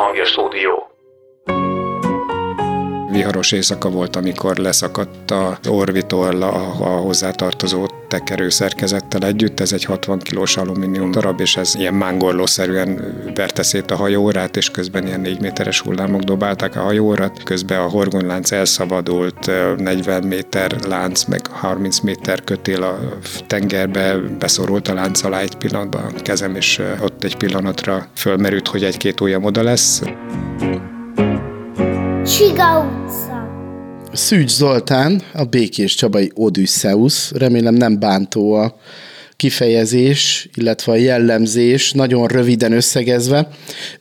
帮我收掉。Viharos éjszaka volt, amikor leszakadt a orvitól a, a hozzátartozó tekerő szerkezettel együtt. Ez egy 60 kilós alumínium darab, és ez ilyen mángorlószerűen verte szét a hajóórát, és közben ilyen 4 méteres hullámok dobálták a hajóórat. Közben a horgonlánc elszabadult, 40 méter lánc, meg 30 méter kötél a tengerbe, beszorult a lánc alá egy pillanatban a kezem, és ott egy pillanatra fölmerült, hogy egy-két ujjam oda lesz. Csiga utca. Szűcs Zoltán, a Békés Csabai Odysseus, remélem nem bántó a kifejezés, illetve a jellemzés, nagyon röviden összegezve.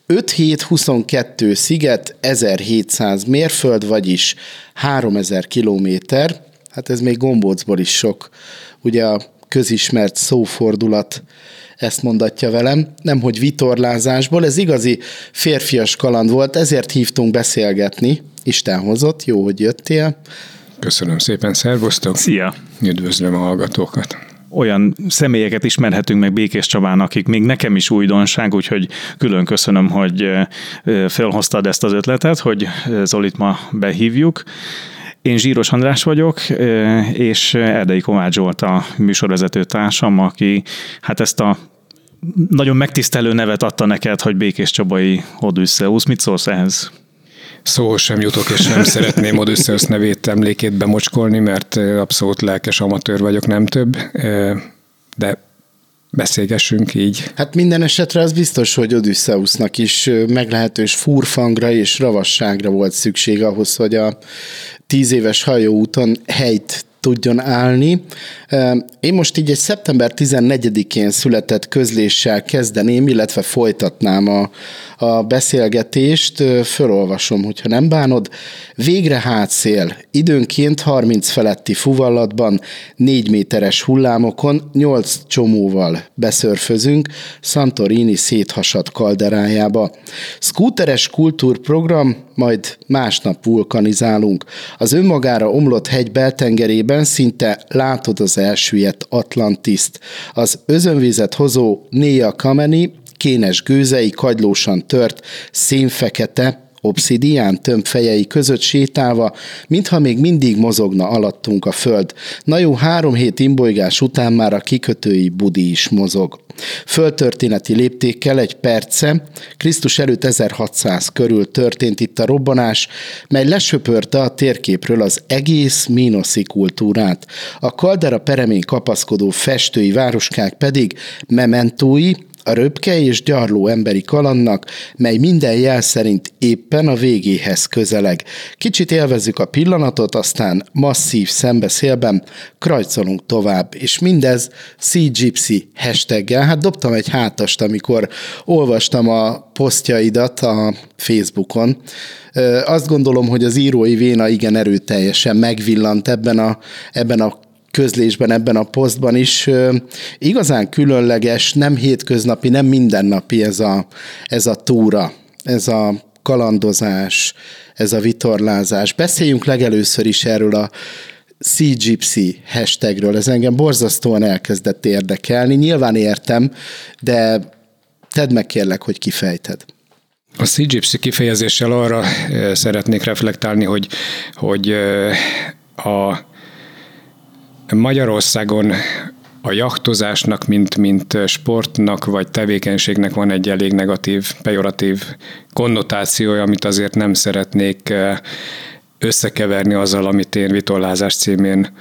5 7 22 sziget, 1700 mérföld, vagyis 3000 kilométer. Hát ez még gombócból is sok. Ugye a közismert szófordulat ezt mondatja velem, nemhogy vitorlázásból. Ez igazi férfias kaland volt, ezért hívtunk beszélgetni. Isten hozott, jó, hogy jöttél. Köszönöm szépen, szervusztok! Szia! Üdvözlöm a hallgatókat! olyan személyeket ismerhetünk meg Békés Csabán, akik még nekem is újdonság, úgyhogy külön köszönöm, hogy felhoztad ezt az ötletet, hogy Zolit ma behívjuk. Én Zsíros András vagyok, és Erdei Kovács volt a műsorvezető társam, aki hát ezt a nagyon megtisztelő nevet adta neked, hogy Békés Csabai Odysseus. Mit szólsz ehhez? Szóhoz sem jutok, és nem szeretném Odysseus nevét emlékét bemocskolni, mert abszolút lelkes amatőr vagyok, nem több, de beszélgessünk így. Hát minden esetre az biztos, hogy Odysseusnak is meglehetős furfangra és ravasságra volt szükség ahhoz, hogy a tíz éves hajóúton helyt tudjon állni. Én most így egy szeptember 14-én született közléssel kezdeném, illetve folytatnám a, a beszélgetést. Fölolvasom, hogyha nem bánod. Végre hátszél. Időnként 30 feletti fuvallatban, 4 méteres hullámokon, 8 csomóval beszörfözünk Santorini széthasadt kalderájába. Skúteres kultúrprogram, majd másnap vulkanizálunk. Az önmagára omlott hegy beltengerében szinte látod az elsüllyedt Atlantiszt. Az özönvizet hozó Néa Kameni kénes gőzei kagylósan tört, szénfekete, obszidián tömbfejei között sétálva, mintha még mindig mozogna alattunk a föld. Na jó, három hét imbolygás után már a kikötői budi is mozog. Földtörténeti léptékkel egy perce, Krisztus előtt 1600 körül történt itt a robbanás, mely lesöpörte a térképről az egész mínoszi kultúrát. A kaldera peremén kapaszkodó festői városkák pedig mementói, a röpke és gyarló emberi kalannak, mely minden jel szerint éppen a végéhez közeleg. Kicsit élvezzük a pillanatot, aztán masszív szembeszélben krajcolunk tovább, és mindez Sea Gypsy hashtaggel. Hát dobtam egy hátast, amikor olvastam a posztjaidat a Facebookon. Azt gondolom, hogy az írói véna igen erőteljesen megvillant ebben a, ebben a közlésben, ebben a posztban is igazán különleges, nem hétköznapi, nem mindennapi ez a, ez a túra, ez a kalandozás, ez a vitorlázás. Beszéljünk legelőször is erről a Sea Gypsy hashtagről. Ez engem borzasztóan elkezdett érdekelni. Nyilván értem, de tedd meg kérlek, hogy kifejted. A Sea Gypsy kifejezéssel arra szeretnék reflektálni, hogy, hogy a Magyarországon a jachtozásnak, mint, mint sportnak vagy tevékenységnek van egy elég negatív, pejoratív konnotációja, amit azért nem szeretnék eh, összekeverni azzal, amit én vitorlázás címén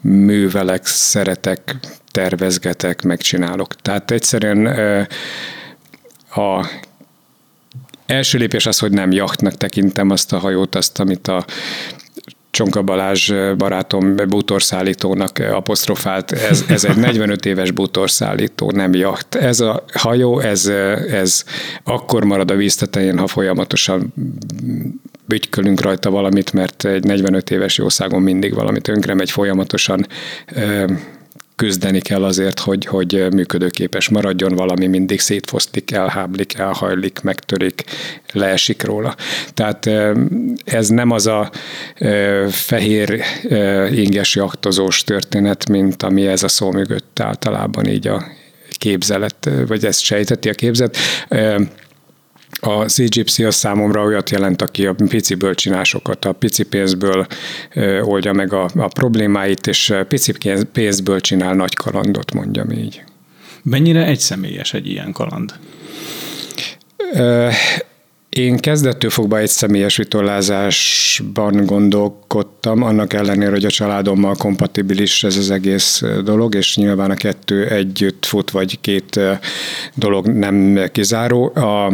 művelek, szeretek, tervezgetek, megcsinálok. Tehát egyszerűen eh, a első lépés az, hogy nem jachtnak tekintem azt a hajót, azt, amit a Csonka Balázs barátom bútorszállítónak apostrofált, ez, ez egy 45 éves bútorszállító, nem jacht. Ez a hajó, ez, ez akkor marad a víztetején, ha folyamatosan bütykölünk rajta valamit, mert egy 45 éves jószágon mindig valamit tönkre megy folyamatosan küzdeni kell azért, hogy, hogy működőképes maradjon, valami mindig szétfosztik, elháblik, elhajlik, megtörik, leesik róla. Tehát ez nem az a fehér inges jaktozós történet, mint ami ez a szó mögött általában így a képzelet, vagy ezt sejteti a képzet A CGPC az számomra olyat jelent, aki a piciből csinál sokat, a pici pénzből oldja meg a, a problémáit, és pici pénzből csinál nagy kalandot, mondjam így. Mennyire egyszemélyes egy ilyen kaland? Én kezdettől fogva egy személyes vitorlázásban gondolkodtam, annak ellenére, hogy a családommal kompatibilis ez az egész dolog, és nyilván a kettő együtt fut, vagy két dolog nem kizáró. A,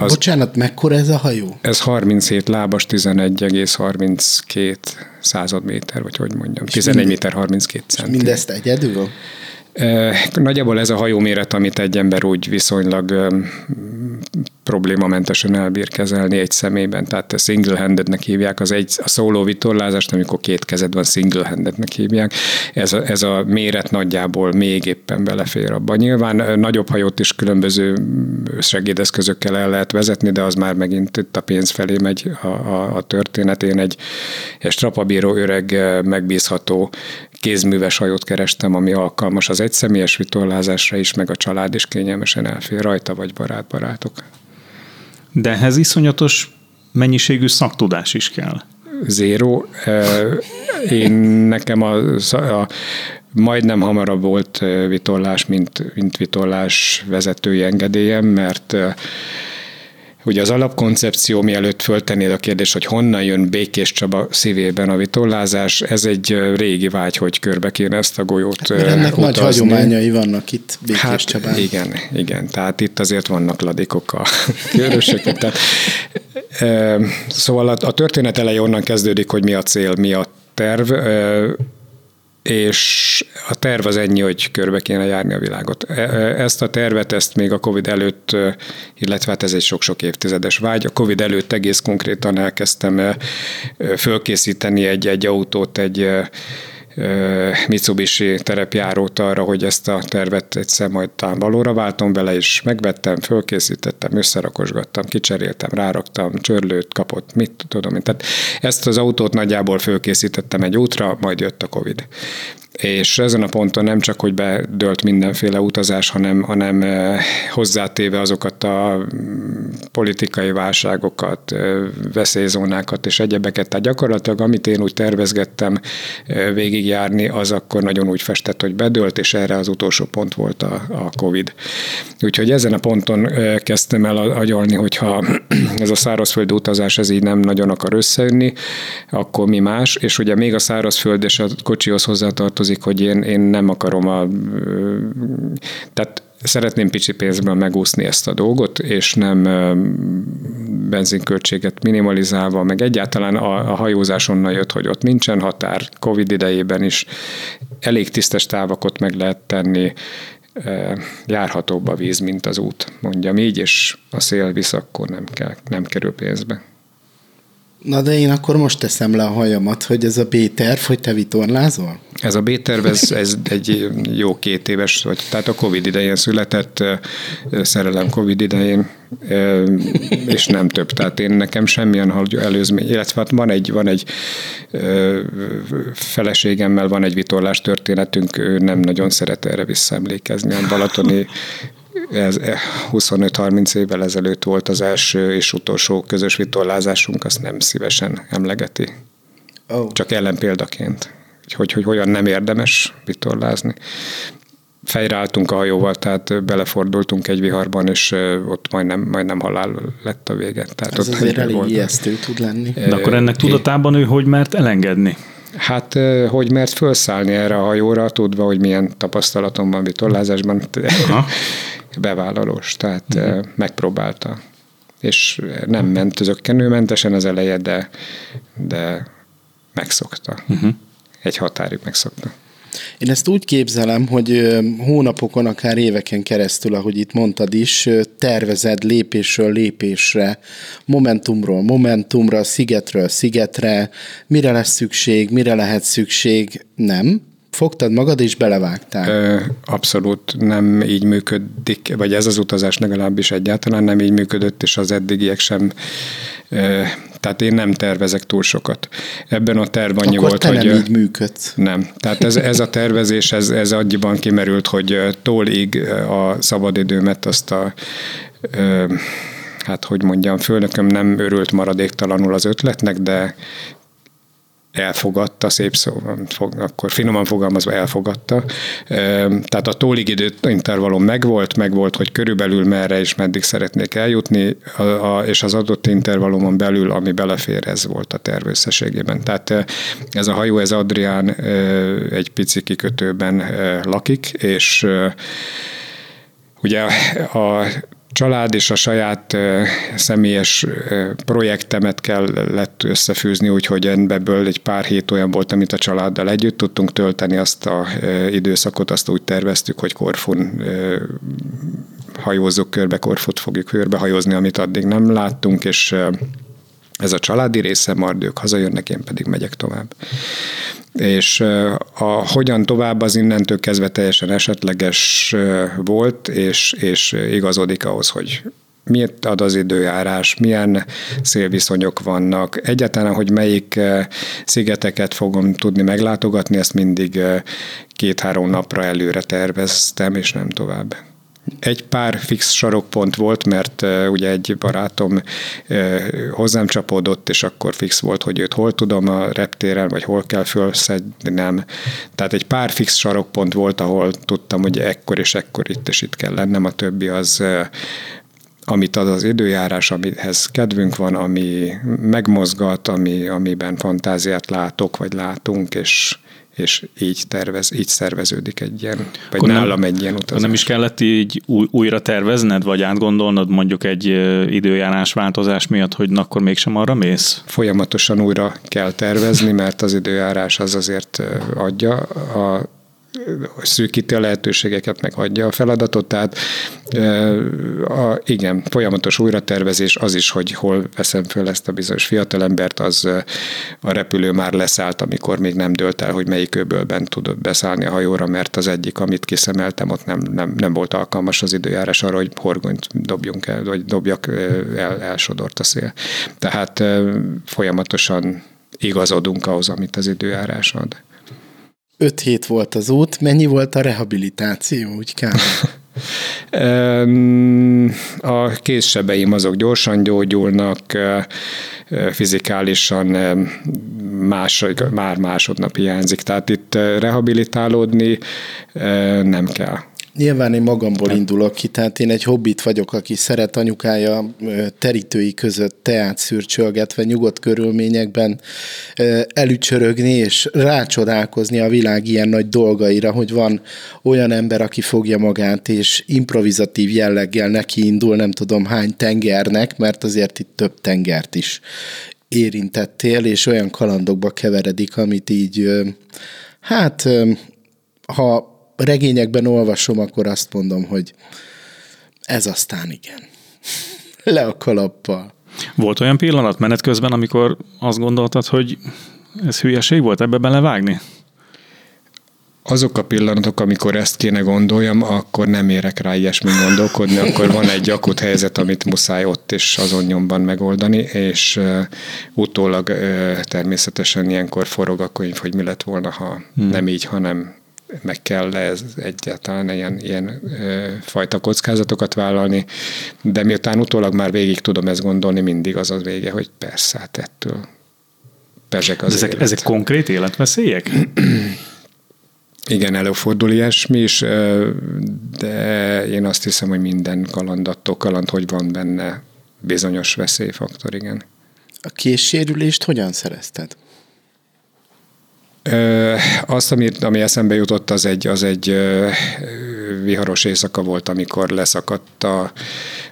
az, Bocsánat, mekkora ez a hajó? Ez 37 lábas, 11,32 század méter, vagy hogy mondjam, 11 méter 32 centi. Mindezt egyedül? Nagyjából ez a hajóméret, amit egy ember úgy viszonylag problémamentesen elbír kezelni egy személyben, tehát single-handednek hívják, az egy a szóló vitorlázást, amikor két kezed van, single-handednek hívják. Ez a, ez a méret nagyjából még éppen belefér abba. Nyilván nagyobb hajót is különböző segédeszközökkel el lehet vezetni, de az már megint itt a pénz felé megy a, a, a történet. Én egy, egy strapabíró öreg, megbízható kézműves hajót kerestem, ami alkalmas az egyszemélyes vitorlázásra is, meg a család is kényelmesen elfér rajta, vagy barát-barátok. De ehhez iszonyatos mennyiségű szaktudás is kell. Zéro. Én nekem a, a majdnem hamarabb volt vitorlás, mint, mint vitorlás vezetői engedélyem, mert Ugye az alapkoncepció, mielőtt föltennéd a kérdést, hogy honnan jön Békés Csaba szívében a vitorlázás, ez egy régi vágy, hogy körbe kéne ezt a golyót hát, ennek utazni. nagy hagyományai vannak itt Békés hát, Csabán. Igen, igen, tehát itt azért vannak ladikok a körösöket. tehát, e, szóval a, a történet eleje onnan kezdődik, hogy mi a cél, mi a terv. E, és a terv az ennyi, hogy körbe kéne járni a világot. E, e, ezt a tervet, ezt még a Covid előtt, illetve hát ez egy sok-sok évtizedes vágy. A Covid előtt egész konkrétan elkezdtem fölkészíteni egy-egy autót, egy Mitsubishi terepjárót arra, hogy ezt a tervet egyszer majd talán valóra váltom bele, és megvettem, fölkészítettem, összerakosgattam, kicseréltem, ráraktam, csörlőt kapott, mit tudom én. Tehát ezt az autót nagyjából fölkészítettem egy útra, majd jött a Covid és ezen a ponton nem csak, hogy bedölt mindenféle utazás, hanem, hanem hozzátéve azokat a mm, politikai válságokat, veszélyzónákat és egyebeket. Tehát gyakorlatilag, amit én úgy tervezgettem végigjárni, az akkor nagyon úgy festett, hogy bedölt, és erre az utolsó pont volt a, a COVID. Úgyhogy ezen a ponton kezdtem el agyalni, hogyha ez a szárazföldi utazás ez így nem nagyon akar összejönni, akkor mi más, és ugye még a szárazföld és a kocsihoz hozzátartozik tartozik, hogy én, én nem akarom a... Tehát szeretném pici pénzből megúszni ezt a dolgot, és nem benzinköltséget minimalizálva, meg egyáltalán a, a hajózás onnan jött, hogy ott nincsen határ, Covid idejében is elég tisztes távakot meg lehet tenni, járhatóbb a víz, mint az út, mondjam így, és a szél visz, akkor nem, kell, nem kerül pénzbe. Na de én akkor most teszem le a hajamat, hogy ez a B-terv, hogy te vitorlázol? Ez a B-terv, ez, ez egy jó két éves, vagy, tehát a Covid idején született, szerelem Covid idején, és nem több. Tehát én nekem semmilyen előzmény, illetve hát van egy, van egy feleségemmel van egy vitorlás történetünk, ő nem nagyon szeret erre visszaemlékezni. A Balatoni ez 25-30 eh, évvel ezelőtt volt az első és utolsó közös vitorlázásunk, azt nem szívesen emlegeti. Oh. Csak ellenpéldaként, hogy, hogy hogyan nem érdemes vitorlázni. Fejreálltunk a hajóval, tehát belefordultunk egy viharban, és eh, ott majdnem, majdnem halál lett a vége. Tehát Ez ott azért elég volt. ijesztő tud lenni. De akkor ennek tudatában ő hogy mert elengedni? Hát, eh, hogy mert felszállni erre a hajóra, tudva, hogy milyen tapasztalatom van vitorlázásban. Aha. bevállalós, tehát uh-huh. megpróbálta. És nem ment zöggenőmentesen az eleje, de, de megszokta. Uh-huh. Egy határig megszokta. Én ezt úgy képzelem, hogy hónapokon, akár éveken keresztül, ahogy itt mondtad is, tervezed lépésről lépésre, momentumról momentumra, szigetről szigetre, mire lesz szükség, mire lehet szükség, nem? Fogtad magad és belevágtál? Abszolút nem így működik, vagy ez az utazás legalábbis egyáltalán nem így működött, és az eddigiek sem tehát én nem tervezek túl sokat. Ebben a terv annyi Akkor volt, te hogy... nem így működsz. Nem. Tehát ez, ez a tervezés, ez, ez annyiban kimerült, hogy tólig a szabadidőmet azt a hát hogy mondjam, főnököm nem örült maradéktalanul az ötletnek, de elfogadta, szép szó, akkor finoman fogalmazva elfogadta. Tehát a tólig idő intervallum megvolt, megvolt, hogy körülbelül merre és meddig szeretnék eljutni, és az adott intervallumon belül, ami belefér, ez volt a terv összességében. Tehát ez a hajó, ez Adrián egy pici kikötőben lakik, és ugye a család és a saját személyes projektemet kellett összefűzni, úgyhogy ebből egy pár hét olyan volt, amit a családdal együtt tudtunk tölteni, azt a időszakot, azt úgy terveztük, hogy Korfun hajózzuk körbe, Korfut fogjuk körbe hajózni, amit addig nem láttunk, és ez a családi része, majd ők hazajönnek, én pedig megyek tovább. És a hogyan tovább az innentől kezdve teljesen esetleges volt, és, és igazodik ahhoz, hogy miért ad az időjárás, milyen szélviszonyok vannak, egyáltalán, hogy melyik szigeteket fogom tudni meglátogatni, ezt mindig két-három napra előre terveztem, és nem tovább. Egy pár fix sarokpont volt, mert ugye egy barátom hozzám csapódott, és akkor fix volt, hogy őt hol tudom a reptéren, vagy hol kell nem. Tehát egy pár fix sarokpont volt, ahol tudtam, hogy ekkor és ekkor itt és itt kell lennem, a többi az amit ad az időjárás, amihez kedvünk van, ami megmozgat, ami, amiben fantáziát látok, vagy látunk, és és így tervez, így szerveződik egy ilyen, vagy akkor nálam nem, egy ilyen utazás. Nem is kellett így új, újra tervezned, vagy átgondolnod mondjuk egy időjárás változás miatt, hogy na, akkor mégsem arra mész? Folyamatosan újra kell tervezni, mert az időjárás az azért adja a szűkíti a lehetőségeket, meg adja a feladatot, tehát a, igen, folyamatos újratervezés az is, hogy hol veszem föl ezt a bizonyos fiatalembert, az a repülő már leszállt, amikor még nem dölt el, hogy melyik öbölben tudott beszállni a hajóra, mert az egyik, amit kiszemeltem, ott nem, nem, nem volt alkalmas az időjárás arra, hogy horgonyt dobjunk el, vagy dobjak, el, elsodort a szél. Tehát folyamatosan igazodunk ahhoz, amit az időjárás ad. Öt hét volt az út, mennyi volt a rehabilitáció, úgy kb. a kézsebeim azok gyorsan gyógyulnak, fizikálisan más, már másodnap hiányzik. Tehát itt rehabilitálódni nem kell. Nyilván én magamból indulok ki, tehát én egy hobbit vagyok, aki szeret anyukája terítői között teát szürcsölgetve nyugodt körülményekben elücsörögni és rácsodálkozni a világ ilyen nagy dolgaira, hogy van olyan ember, aki fogja magát és improvizatív jelleggel neki indul, nem tudom hány tengernek, mert azért itt több tengert is érintettél, és olyan kalandokba keveredik, amit így, hát ha regényekben olvasom, akkor azt mondom, hogy ez aztán igen. Le a kalappal. Volt olyan pillanat menet közben, amikor azt gondoltad, hogy ez hülyeség volt ebbe belevágni? azok a pillanatok, amikor ezt kéne gondoljam, akkor nem érek rá ilyesmi gondolkodni, akkor van egy akut helyzet, amit muszáj ott és azon nyomban megoldani, és uh, utólag uh, természetesen ilyenkor forog a könyv, hogy mi lett volna, ha hmm. nem így, hanem meg kell ez egyáltalán ilyen, ilyen ö, fajta kockázatokat vállalni, de miután utólag már végig tudom ezt gondolni, mindig az az vége, hogy persze, hát ettől pezsek az ezek, élet. ezek konkrét életveszélyek? Igen, előfordul ilyesmi is, de én azt hiszem, hogy minden kalandattól kaland, hogy van benne bizonyos veszélyfaktor, igen. A készsérülést hogyan szerezted? Azt, ami, ami eszembe jutott, az egy, az egy viharos éjszaka volt, amikor leszakadt a,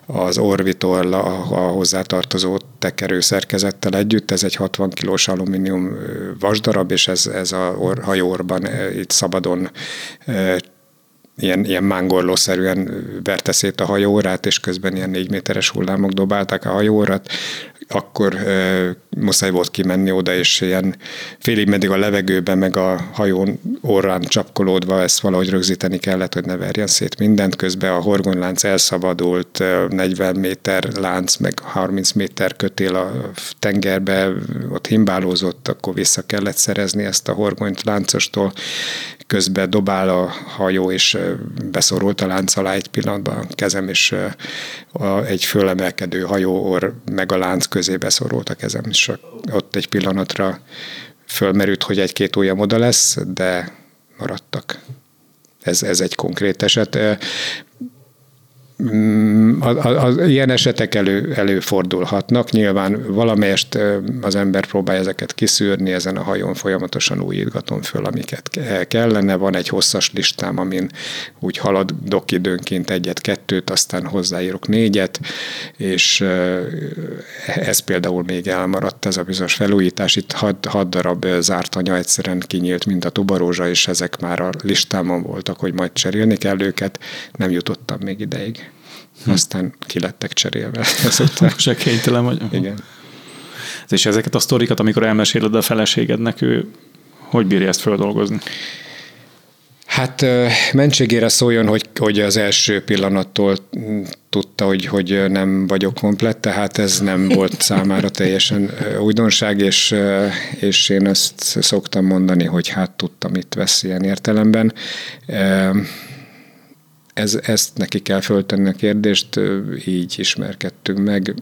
az orvitorl a, hozzátartozó tekerő szerkezettel együtt. Ez egy 60 kilós alumínium vasdarab, és ez, ez a or, hajóorban itt szabadon ilyen, ilyen mángorlószerűen verte szét a hajóórát, és közben ilyen négy méteres hullámok dobálták a hajóórat, akkor e, muszáj volt kimenni oda, és ilyen félig meddig a levegőben, meg a hajón orrán csapkolódva ezt valahogy rögzíteni kellett, hogy ne verjen szét mindent. Közben a horgonylánc elszabadult, 40 méter lánc, meg 30 méter kötél a tengerbe, ott himbálózott, akkor vissza kellett szerezni ezt a horgonyt láncostól. Közben dobál a hajó, és beszorult a lánc alá egy pillanatban a kezem, és egy fölemelkedő hajó or meg a lánc közé beszorult a kezem, és ott egy pillanatra fölmerült, hogy egy-két ujjam oda lesz, de maradtak. Ez, ez egy konkrét eset. Mm, az, ilyen esetek elő, előfordulhatnak. Nyilván valamelyest az ember próbálja ezeket kiszűrni, ezen a hajón folyamatosan újítgatom föl, amiket kellene. Van egy hosszas listám, amin úgy haladok időnként egyet-kettőt, aztán hozzáírok négyet, és ez például még elmaradt, ez a bizonyos felújítás. Itt hat, hat darab zárt anya egyszerűen kinyílt, mint a tubarózsa, és ezek már a listámon voltak, hogy majd cserélni kell őket. Nem jutottam még ideig. Hm. Aztán ki lettek cserélve. Ezután. Se kénytelen vagy. Igen. És ezeket a sztorikat, amikor elmeséled a feleségednek, ő hogy bírja ezt feldolgozni? Hát mentségére szóljon, hogy, hogy az első pillanattól tudta, hogy, hogy nem vagyok komplett, tehát ez nem volt számára teljesen újdonság, és, és én ezt szoktam mondani, hogy hát tudtam, mit vesz ilyen értelemben ez, ezt neki kell föltenni a kérdést, így ismerkedtünk meg,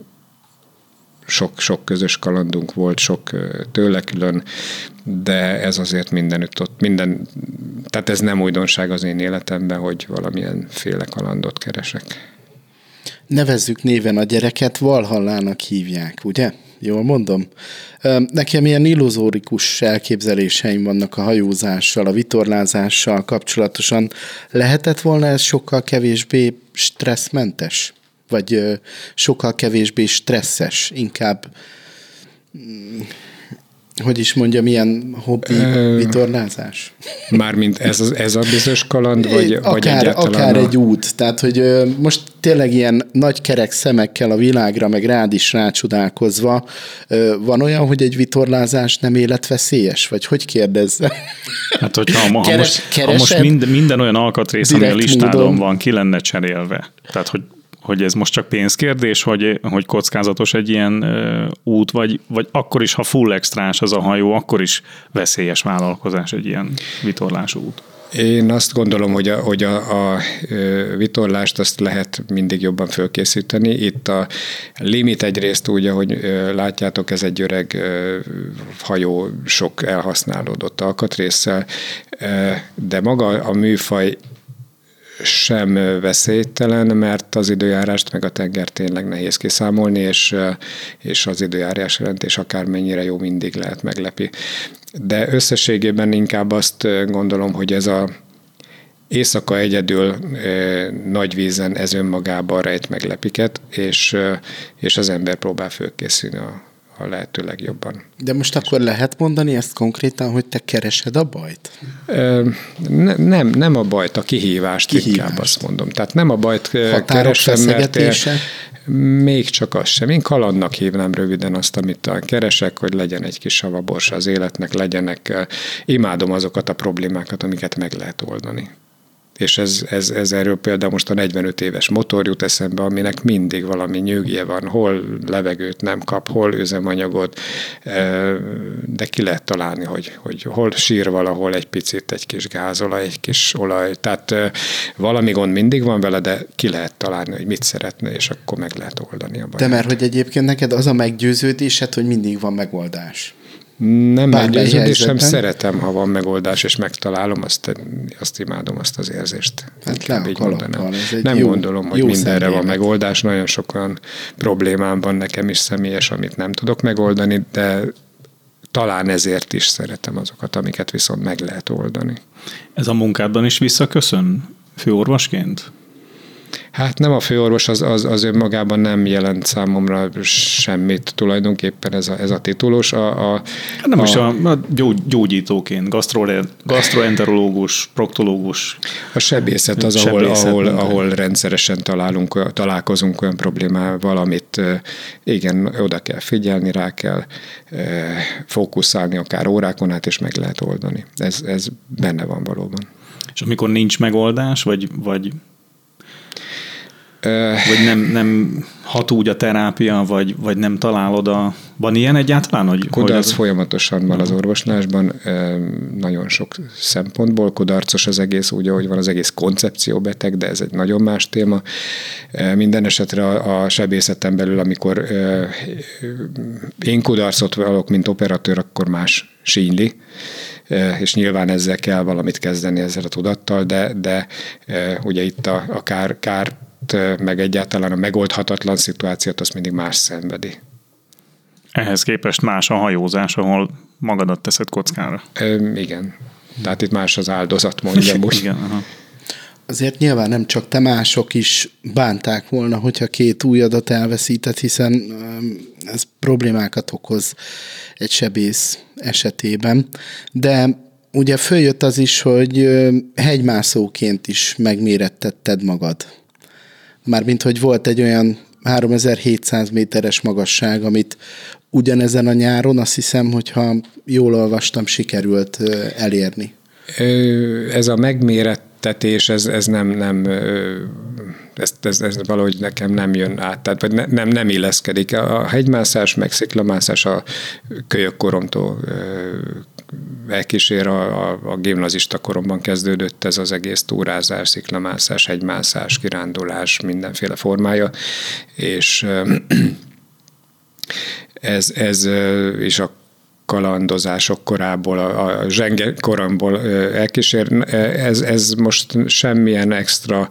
sok, sok közös kalandunk volt, sok tőle külön, de ez azért mindenütt ott, minden, tehát ez nem újdonság az én életemben, hogy valamilyen féle kalandot keresek. Nevezzük néven a gyereket, Valhallának hívják, ugye? Jól mondom? Nekem ilyen illuzórikus elképzeléseim vannak a hajózással, a vitorlázással kapcsolatosan. Lehetett volna ez sokkal kevésbé stresszmentes? Vagy sokkal kevésbé stresszes? Inkább mm, hogy is mondjam, milyen hobbi vitorlázás? Mármint ez, az, ez a bizonyos kaland, vagy, akár, vagy egyáltalán? Akár a... egy út. Tehát, hogy most tényleg ilyen nagy kerek szemekkel a világra, meg rád is rácsodálkozva, van olyan, hogy egy vitorlázás nem életveszélyes? Vagy hogy kérdezze? Hát, hogyha ha, Keres, most, ha most minden, minden olyan alkatrész, ami a listádon módon. van, ki lenne cserélve. Tehát, hogy hogy ez most csak pénzkérdés, hogy, hogy kockázatos egy ilyen ö, út, vagy, vagy akkor is, ha full extrás az a hajó, akkor is veszélyes vállalkozás egy ilyen vitorlású út. Én azt gondolom, hogy a, hogy a, a vitorlást azt lehet mindig jobban fölkészíteni. Itt a limit egyrészt úgy, ahogy látjátok, ez egy öreg hajó sok elhasználódott alkatrészsel, de maga a műfaj sem veszélytelen, mert az időjárást meg a tenger tényleg nehéz kiszámolni, és, és az időjárás jelentés akármennyire jó mindig lehet meglepi. De összességében inkább azt gondolom, hogy ez a éjszaka egyedül e, nagy vízen ez önmagában rejt meglepiket, és, e, és az ember próbál fölkészülni a, a lehető legjobban. De most akkor lehet mondani ezt konkrétan, hogy te keresed a bajt? Ne, nem, nem a bajt, a kihívást, kihívást inkább azt mondom. Tehát nem a bajt Határok keresem, mert még csak az sem. Én kalandnak hívnám röviden azt, amit keresek, hogy legyen egy kis savaborsa az életnek, legyenek, imádom azokat a problémákat, amiket meg lehet oldani és ez, ez, ez erről például most a 45 éves motor jut eszembe, aminek mindig valami nyűgje van, hol levegőt nem kap, hol üzemanyagot, de ki lehet találni, hogy, hogy hol sír valahol egy picit, egy kis gázolaj, egy kis olaj, tehát valami gond mindig van vele, de ki lehet találni, hogy mit szeretne, és akkor meg lehet oldani a baját. De mert hogy egyébként neked az a meggyőződésed, hogy mindig van megoldás. Nem meggyőződés, sem szeretem, ha van megoldás, és megtalálom, azt, azt imádom, azt az érzést. Hát le így mondanám. Nem jó, gondolom, hogy mindenre van megoldás, nagyon sok olyan problémám van nekem is személyes, amit nem tudok megoldani, de talán ezért is szeretem azokat, amiket viszont meg lehet oldani. Ez a munkádban is visszaköszön főorvosként? Hát nem a főorvos, az, az, az önmagában nem jelent számomra semmit tulajdonképpen ez a, ez a titulus. A, a, hát nem a, is a, a gyógy, gyógyítóként, gastro, gastroenterológus, proktológus. A sebészet az, ahol, ahol, ahol rendszeresen találunk, találkozunk olyan problémával, amit igen, oda kell figyelni, rá kell fókuszálni, akár órákon át, és meg lehet oldani. Ez, ez benne van valóban. És amikor nincs megoldás, vagy, vagy vagy nem, nem hat úgy a terápia, vagy, vagy nem találod a... Van ilyen egyáltalán? Hogy, Kudarc hogy folyamatosan van az orvoslásban, nagyon sok szempontból kudarcos az egész, úgy, ahogy van az egész koncepció beteg, de ez egy nagyon más téma. Minden esetre a, a sebészeten belül, amikor én kudarcot valok, mint operatőr, akkor más sínyli és nyilván ezzel kell valamit kezdeni ezzel a tudattal, de, de ugye itt a, a kár, kár meg egyáltalán a megoldhatatlan szituációt azt mindig más szenvedi. Ehhez képest más a hajózás, ahol magadat teszed kockára. Ö, igen. Tehát itt más az áldozat, mondjam úgy. igen, aha. Azért nyilván nem csak te mások is bánták volna, hogyha két újadat elveszített, hiszen ez problémákat okoz egy sebész esetében. De ugye följött az is, hogy hegymászóként is megmérettetted magad mármint hogy volt egy olyan 3700 méteres magasság, amit ugyanezen a nyáron azt hiszem, hogyha jól olvastam, sikerült elérni. Ez a megmérettetés, ez, ez nem, nem ez, ez, ez valahogy nekem nem jön át, tehát vagy ne, nem, nem illeszkedik. A hegymászás, meg sziklamászás a kölyök koromtól elkísér, a, a, a gimnazista koromban kezdődött ez az egész túrázás, sziklamászás, hegymászás, kirándulás, mindenféle formája, és ez, ez is a kalandozások korából, a zsenge koromból elkísér. Ez, ez most semmilyen extra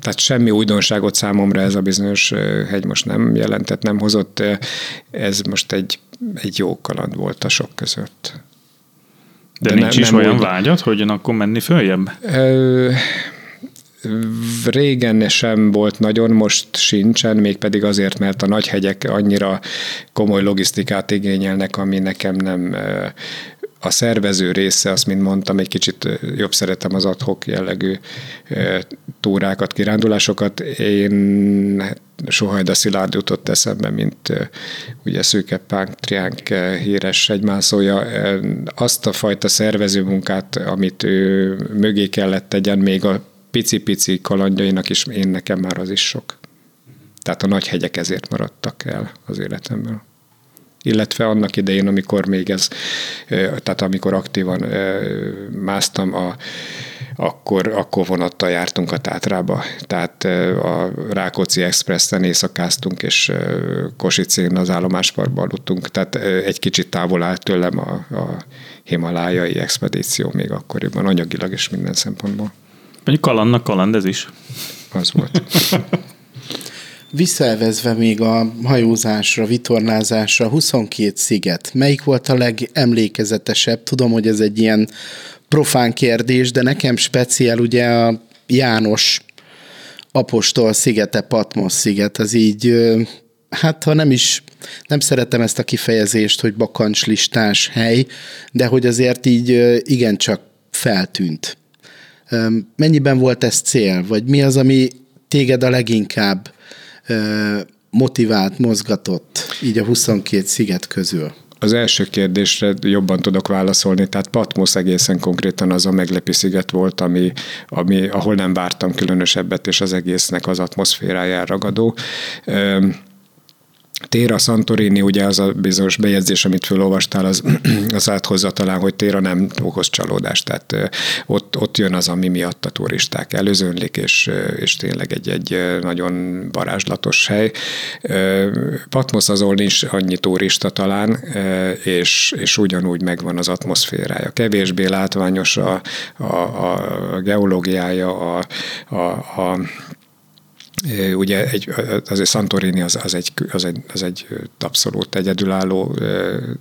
tehát semmi újdonságot számomra ez a bizonyos hegy most nem jelentett, nem hozott. Ez most egy, egy jó kaland volt a sok között. De, De nincs nem, is nem olyan úgy... vágyat, hogy akkor menni följebb? Ö, régen sem volt nagyon, most sincsen, mégpedig azért, mert a nagy hegyek annyira komoly logisztikát igényelnek, ami nekem nem a szervező része, azt mint mondtam, egy kicsit jobb szeretem az adhok jellegű túrákat, kirándulásokat. Én Sohajda Szilárd jutott eszembe, mint ugye Szőke Pánk Triánk híres egymászója. Azt a fajta szervező munkát, amit ő mögé kellett tegyen, még a pici-pici kalandjainak is, én nekem már az is sok. Tehát a nagy hegyek ezért maradtak el az életemből illetve annak idején, amikor még ez, tehát amikor aktívan másztam, a, akkor, akkor vonattal jártunk a Tátrába. Tehát a Rákóczi Expressen éjszakáztunk, és Kosicén az állomásparkban aludtunk. Tehát egy kicsit távol állt tőlem a, a himalájai expedíció még akkoriban, anyagilag és minden szempontból. Mondjuk kalandnak kaland ez is. Az volt. Visszaelvezve még a hajózásra, vitorlázásra, 22 sziget. Melyik volt a legemlékezetesebb? Tudom, hogy ez egy ilyen profán kérdés, de nekem speciál ugye a János apostol szigete, Patmos sziget, az így, hát ha nem is, nem szeretem ezt a kifejezést, hogy bakancslistás hely, de hogy azért így igencsak feltűnt. Mennyiben volt ez cél, vagy mi az, ami téged a leginkább motivált, mozgatott így a 22 sziget közül? Az első kérdésre jobban tudok válaszolni, tehát Patmos egészen konkrétan az a meglepi sziget volt, ami, ami, ahol nem vártam különösebbet, és az egésznek az atmoszférájára ragadó. Téra Santorini, ugye az a bizonyos bejegyzés, amit felolvastál, az, az áthozza talán, hogy Téra nem okoz csalódást, tehát ott, ott jön az, ami miatt a turisták előzönlik, és, és tényleg egy, egy nagyon varázslatos hely. Patmos azon nincs annyi turista talán, és, és ugyanúgy megvan az atmoszférája. Kevésbé látványos a, a, a geológiája, a, a, a Ugye egy, azért Santorini az, az, egy, az, egy, az egy abszolút egyedülálló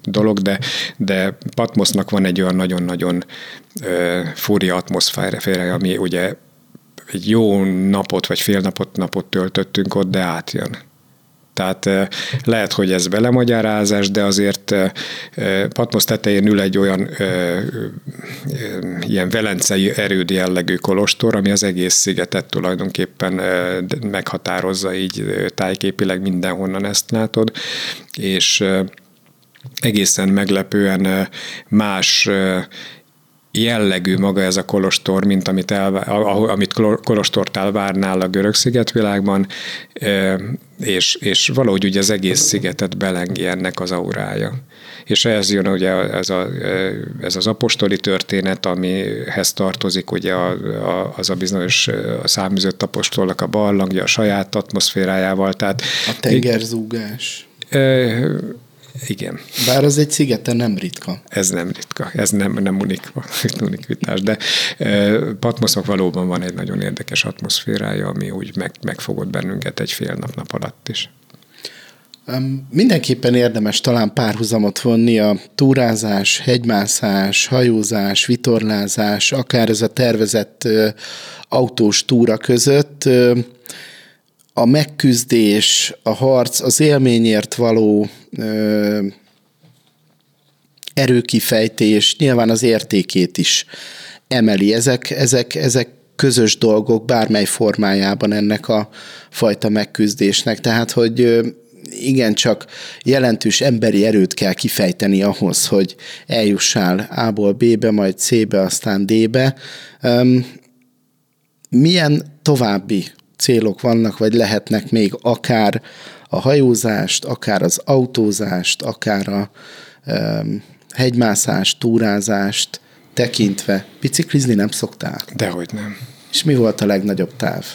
dolog, de, de Patmosnak van egy olyan nagyon-nagyon fúri atmoszférája, ami ugye egy jó napot, vagy fél napot, napot töltöttünk ott, de átjön. Tehát lehet, hogy ez belemagyarázás, de azért Patmos tetején ül egy olyan ilyen velencei erődi jellegű kolostor, ami az egész szigetet tulajdonképpen meghatározza így tájképileg mindenhonnan ezt látod, és egészen meglepően más jellegű maga ez a kolostor, mint amit, elvá, amit kolostort elvárnál a görög szigetvilágban, és, és valahogy ugye az egész szigetet belengi ennek az aurája. És ez jön ugye ez, a, ez az apostoli történet, amihez tartozik ugye a, a, az a bizonyos a száműzött apostolnak a barlangja a saját atmoszférájával. Tehát, a tengerzúgás. Igen. Bár az egy szigeten nem ritka. Ez nem ritka, ez nem, nem unik, unikvitás, de Patmosznak valóban van egy nagyon érdekes atmoszférája, ami úgy meg, megfogott bennünket egy fél nap-nap alatt is. Mindenképpen érdemes talán párhuzamot vonni a túrázás, hegymászás, hajózás, vitorlázás, akár ez a tervezett autós túra között. A megküzdés, a harc, az élményért való erőkifejtés nyilván az értékét is emeli. Ezek, ezek, ezek közös dolgok bármely formájában ennek a fajta megküzdésnek. Tehát, hogy igen, csak jelentős emberi erőt kell kifejteni ahhoz, hogy eljussál A-ból B-be, majd C-be, aztán D-be. Milyen további célok vannak, vagy lehetnek még akár a hajózást, akár az autózást, akár a hegymászást, túrázást tekintve. Biciklizni nem szoktál? Dehogy nem. És mi volt a legnagyobb táv?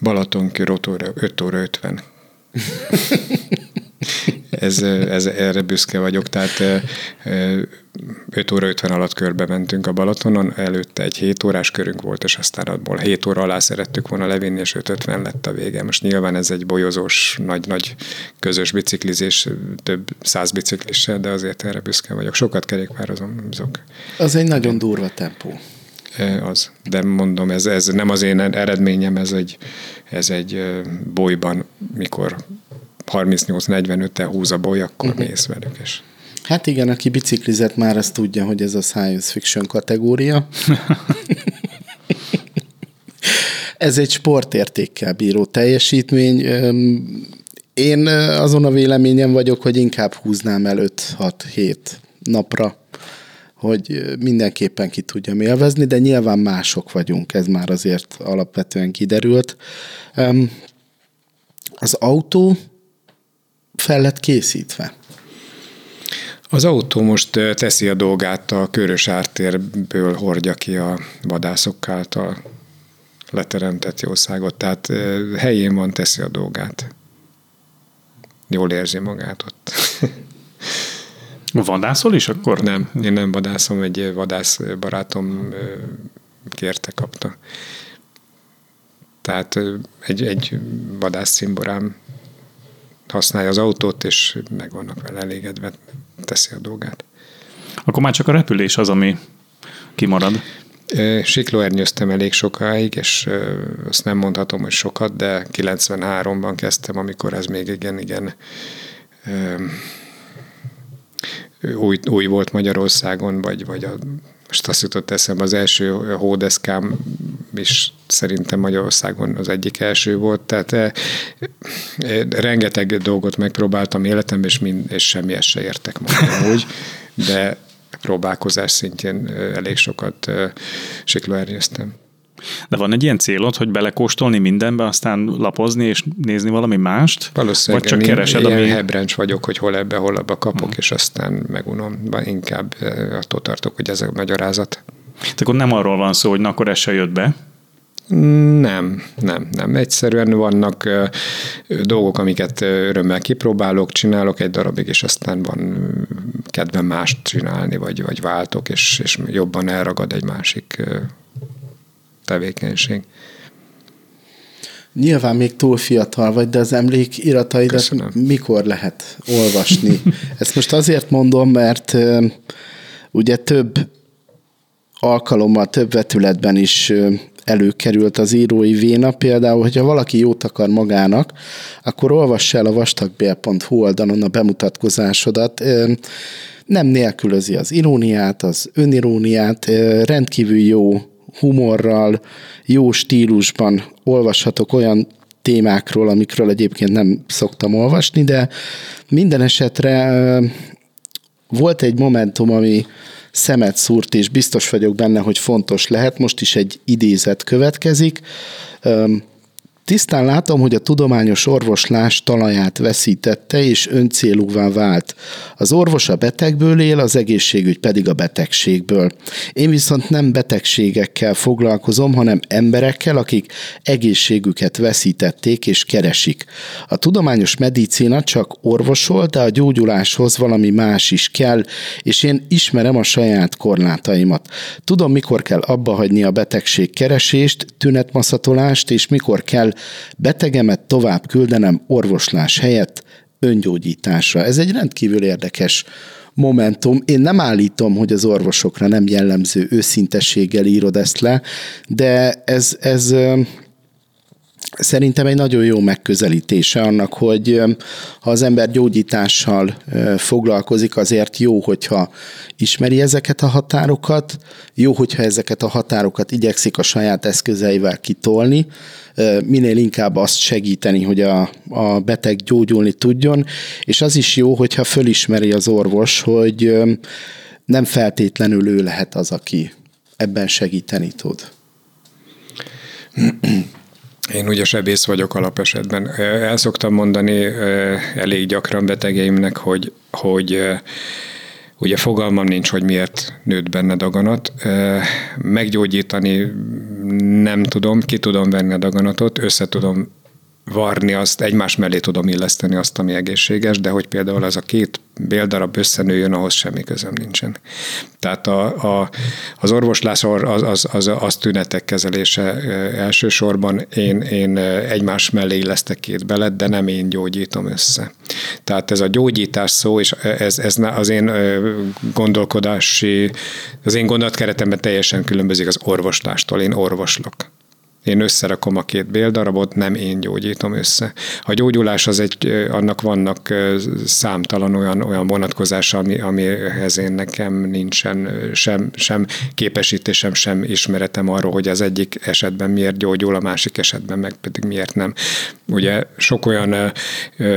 Balaton 5 óra, 5 óra 50 ez, ez, erre büszke vagyok, tehát 5 óra 50 alatt körbe mentünk a Balatonon, előtte egy 7 órás körünk volt, és aztán abból 7 óra alá szerettük volna levinni, és 5.50 lett a vége. Most nyilván ez egy bolyozós, nagy-nagy közös biciklizés, több száz biciklissel, de azért erre büszke vagyok. Sokat kerékpározom. Az egy nagyon durva tempó az. De mondom, ez, ez nem az én eredményem, ez egy, ez egy bolyban, mikor 38-45-tel húz a boly, akkor uh-huh. mész velük. És... Hát igen, aki biciklizett már, azt tudja, hogy ez a science fiction kategória. ez egy sportértékkel bíró teljesítmény. Én azon a véleményem vagyok, hogy inkább húznám el 5-6-7 napra hogy mindenképpen ki tudjam élvezni, de nyilván mások vagyunk, ez már azért alapvetően kiderült. Az autó fel lett készítve. Az autó most teszi a dolgát, a körös ártérből hordja ki a vadászok által leteremtett jószágot, tehát helyén van, teszi a dolgát. Jól érzi magát ott. Vadászol is akkor? Nem, én nem vadászom, egy vadász barátom kérte, kapta. Tehát egy, egy vadász szimborám használja az autót, és meg vannak vele elégedve, teszi a dolgát. Akkor már csak a repülés az, ami kimarad. Siklóernyőztem elég sokáig, és azt nem mondhatom, hogy sokat, de 93-ban kezdtem, amikor ez még igen, igen új, új volt Magyarországon, vagy, vagy a, most azt jutott eszembe, az első hódeszkám is szerintem Magyarországon az egyik első volt, tehát e, e, rengeteg dolgot megpróbáltam életemben, és, mind, és semmi se értek magam úgy, de próbálkozás szintjén elég sokat siklóernyőztem. De van egy ilyen célod, hogy belekóstolni mindenbe, aztán lapozni és nézni valami mást? Valószínűleg Vagy csak keresed, ilyen ami... hebrencs vagyok, hogy hol ebbe, hol abba kapok, hmm. és aztán megunom. Inkább attól tartok, hogy ez a magyarázat. Tehát akkor nem arról van szó, hogy na akkor ez se jött be? Nem, nem, nem. Egyszerűen vannak ö, dolgok, amiket örömmel kipróbálok, csinálok egy darabig, és aztán van kedvem mást csinálni, vagy, vagy váltok, és, és jobban elragad egy másik tevékenység. Nyilván még túl fiatal vagy, de az emlékirataidat Köszönöm. mikor lehet olvasni? Ezt most azért mondom, mert ugye több alkalommal, több vetületben is előkerült az írói véna. Például, hogyha valaki jót akar magának, akkor olvass el a vastagbél.hu oldalon a bemutatkozásodat. Nem nélkülözi az iróniát, az öniróniát, rendkívül jó humorral, jó stílusban olvashatok olyan témákról, amikről egyébként nem szoktam olvasni, de minden esetre volt egy momentum, ami szemet szúrt, és biztos vagyok benne, hogy fontos lehet. Most is egy idézet következik. Tisztán látom, hogy a tudományos orvoslás talaját veszítette és öncélúvá vált. Az orvos a betegből él, az egészségügy pedig a betegségből. Én viszont nem betegségekkel foglalkozom, hanem emberekkel, akik egészségüket veszítették és keresik. A tudományos medicína csak orvosol, de a gyógyuláshoz valami más is kell, és én ismerem a saját korlátaimat. Tudom, mikor kell abba hagyni a betegség keresést, tünetmaszatolást, és mikor kell betegemet tovább küldenem orvoslás helyett öngyógyításra. Ez egy rendkívül érdekes momentum. Én nem állítom, hogy az orvosokra nem jellemző őszintességgel írod ezt le, de ez, ez Szerintem egy nagyon jó megközelítése annak, hogy ha az ember gyógyítással foglalkozik, azért jó, hogyha ismeri ezeket a határokat, jó, hogyha ezeket a határokat igyekszik a saját eszközeivel kitolni, minél inkább azt segíteni, hogy a, a beteg gyógyulni tudjon, és az is jó, hogyha fölismeri az orvos, hogy nem feltétlenül ő lehet az, aki ebben segíteni tud. Én ugye sebész vagyok alapesetben. El szoktam mondani elég gyakran betegeimnek, hogy, hogy ugye fogalmam nincs, hogy miért nőtt benne daganat. Meggyógyítani nem tudom, ki tudom venni a daganatot, össze tudom varni azt, egymás mellé tudom illeszteni azt, ami egészséges, de hogy például az a két béldarab összenőjön, ahhoz semmi közöm nincsen. Tehát a, a, az orvoslás az, az, az, az tünetek kezelése elsősorban. Én, én egymás mellé illesztek két belet, de nem én gyógyítom össze. Tehát ez a gyógyítás szó, és ez, ez az én gondolkodási, az én gondolatkeretemben teljesen különbözik az orvoslástól. Én orvoslok. Én összerakom a két béldarabot, nem én gyógyítom össze. A gyógyulás az egy, annak vannak számtalan olyan, olyan vonatkozása, ami, amihez én nekem nincsen sem, sem képesítésem, sem ismeretem arról, hogy az egyik esetben miért gyógyul, a másik esetben meg pedig miért nem. Ugye sok olyan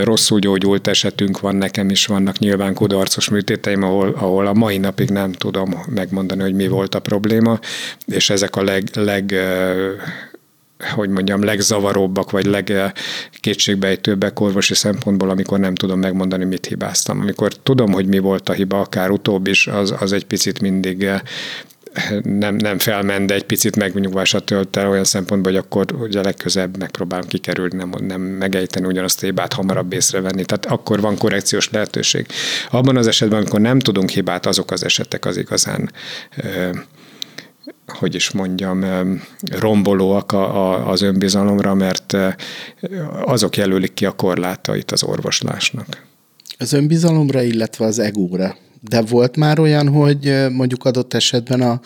rosszul gyógyult esetünk van, nekem is vannak nyilván kudarcos műtéteim, ahol, ahol a mai napig nem tudom megmondani, hogy mi volt a probléma, és ezek a leg, leg hogy mondjam, legzavaróbbak, vagy legkétségbejtőbbek orvosi szempontból, amikor nem tudom megmondani, mit hibáztam. Amikor tudom, hogy mi volt a hiba, akár utóbb is, az, az egy picit mindig eh, nem, nem felment, de egy picit megnyugvásra tölt el olyan szempontból, hogy akkor ugye legközebb megpróbálom kikerülni, nem, nem megejteni ugyanazt a hibát, hamarabb észrevenni. Tehát akkor van korrekciós lehetőség. Abban az esetben, amikor nem tudunk hibát, azok az esetek az igazán eh, hogy is mondjam, rombolóak a, a, az önbizalomra, mert azok jelölik ki a korlátait az orvoslásnak. Az önbizalomra, illetve az egóra. De volt már olyan, hogy mondjuk adott esetben a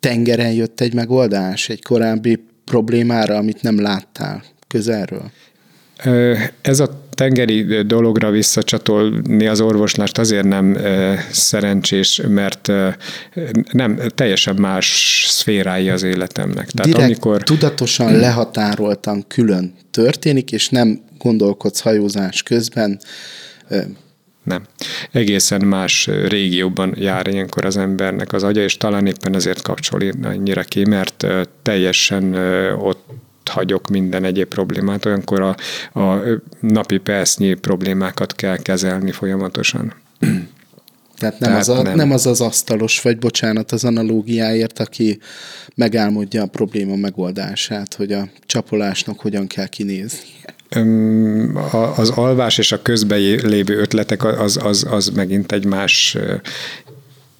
tengeren jött egy megoldás egy korábbi problémára, amit nem láttál közelről? Ez a tengeri dologra visszacsatolni az orvoslást azért nem szerencsés, mert nem teljesen más szférái az életemnek. Tehát Direkt amikor tudatosan lehatároltan külön történik, és nem gondolkodsz hajózás közben. Nem. Egészen más régióban jár ilyenkor az embernek az agya, és talán éppen ezért kapcsol annyira ki, mert teljesen ott hagyok minden egyéb problémát, olyankor a, a napi percnyi problémákat kell kezelni folyamatosan. Tehát nem, Tehát az a, nem. nem az az asztalos, vagy bocsánat az analógiáért, aki megálmodja a probléma megoldását, hogy a csapolásnak hogyan kell kinézni. Az alvás és a közben lévő ötletek az, az, az megint egy más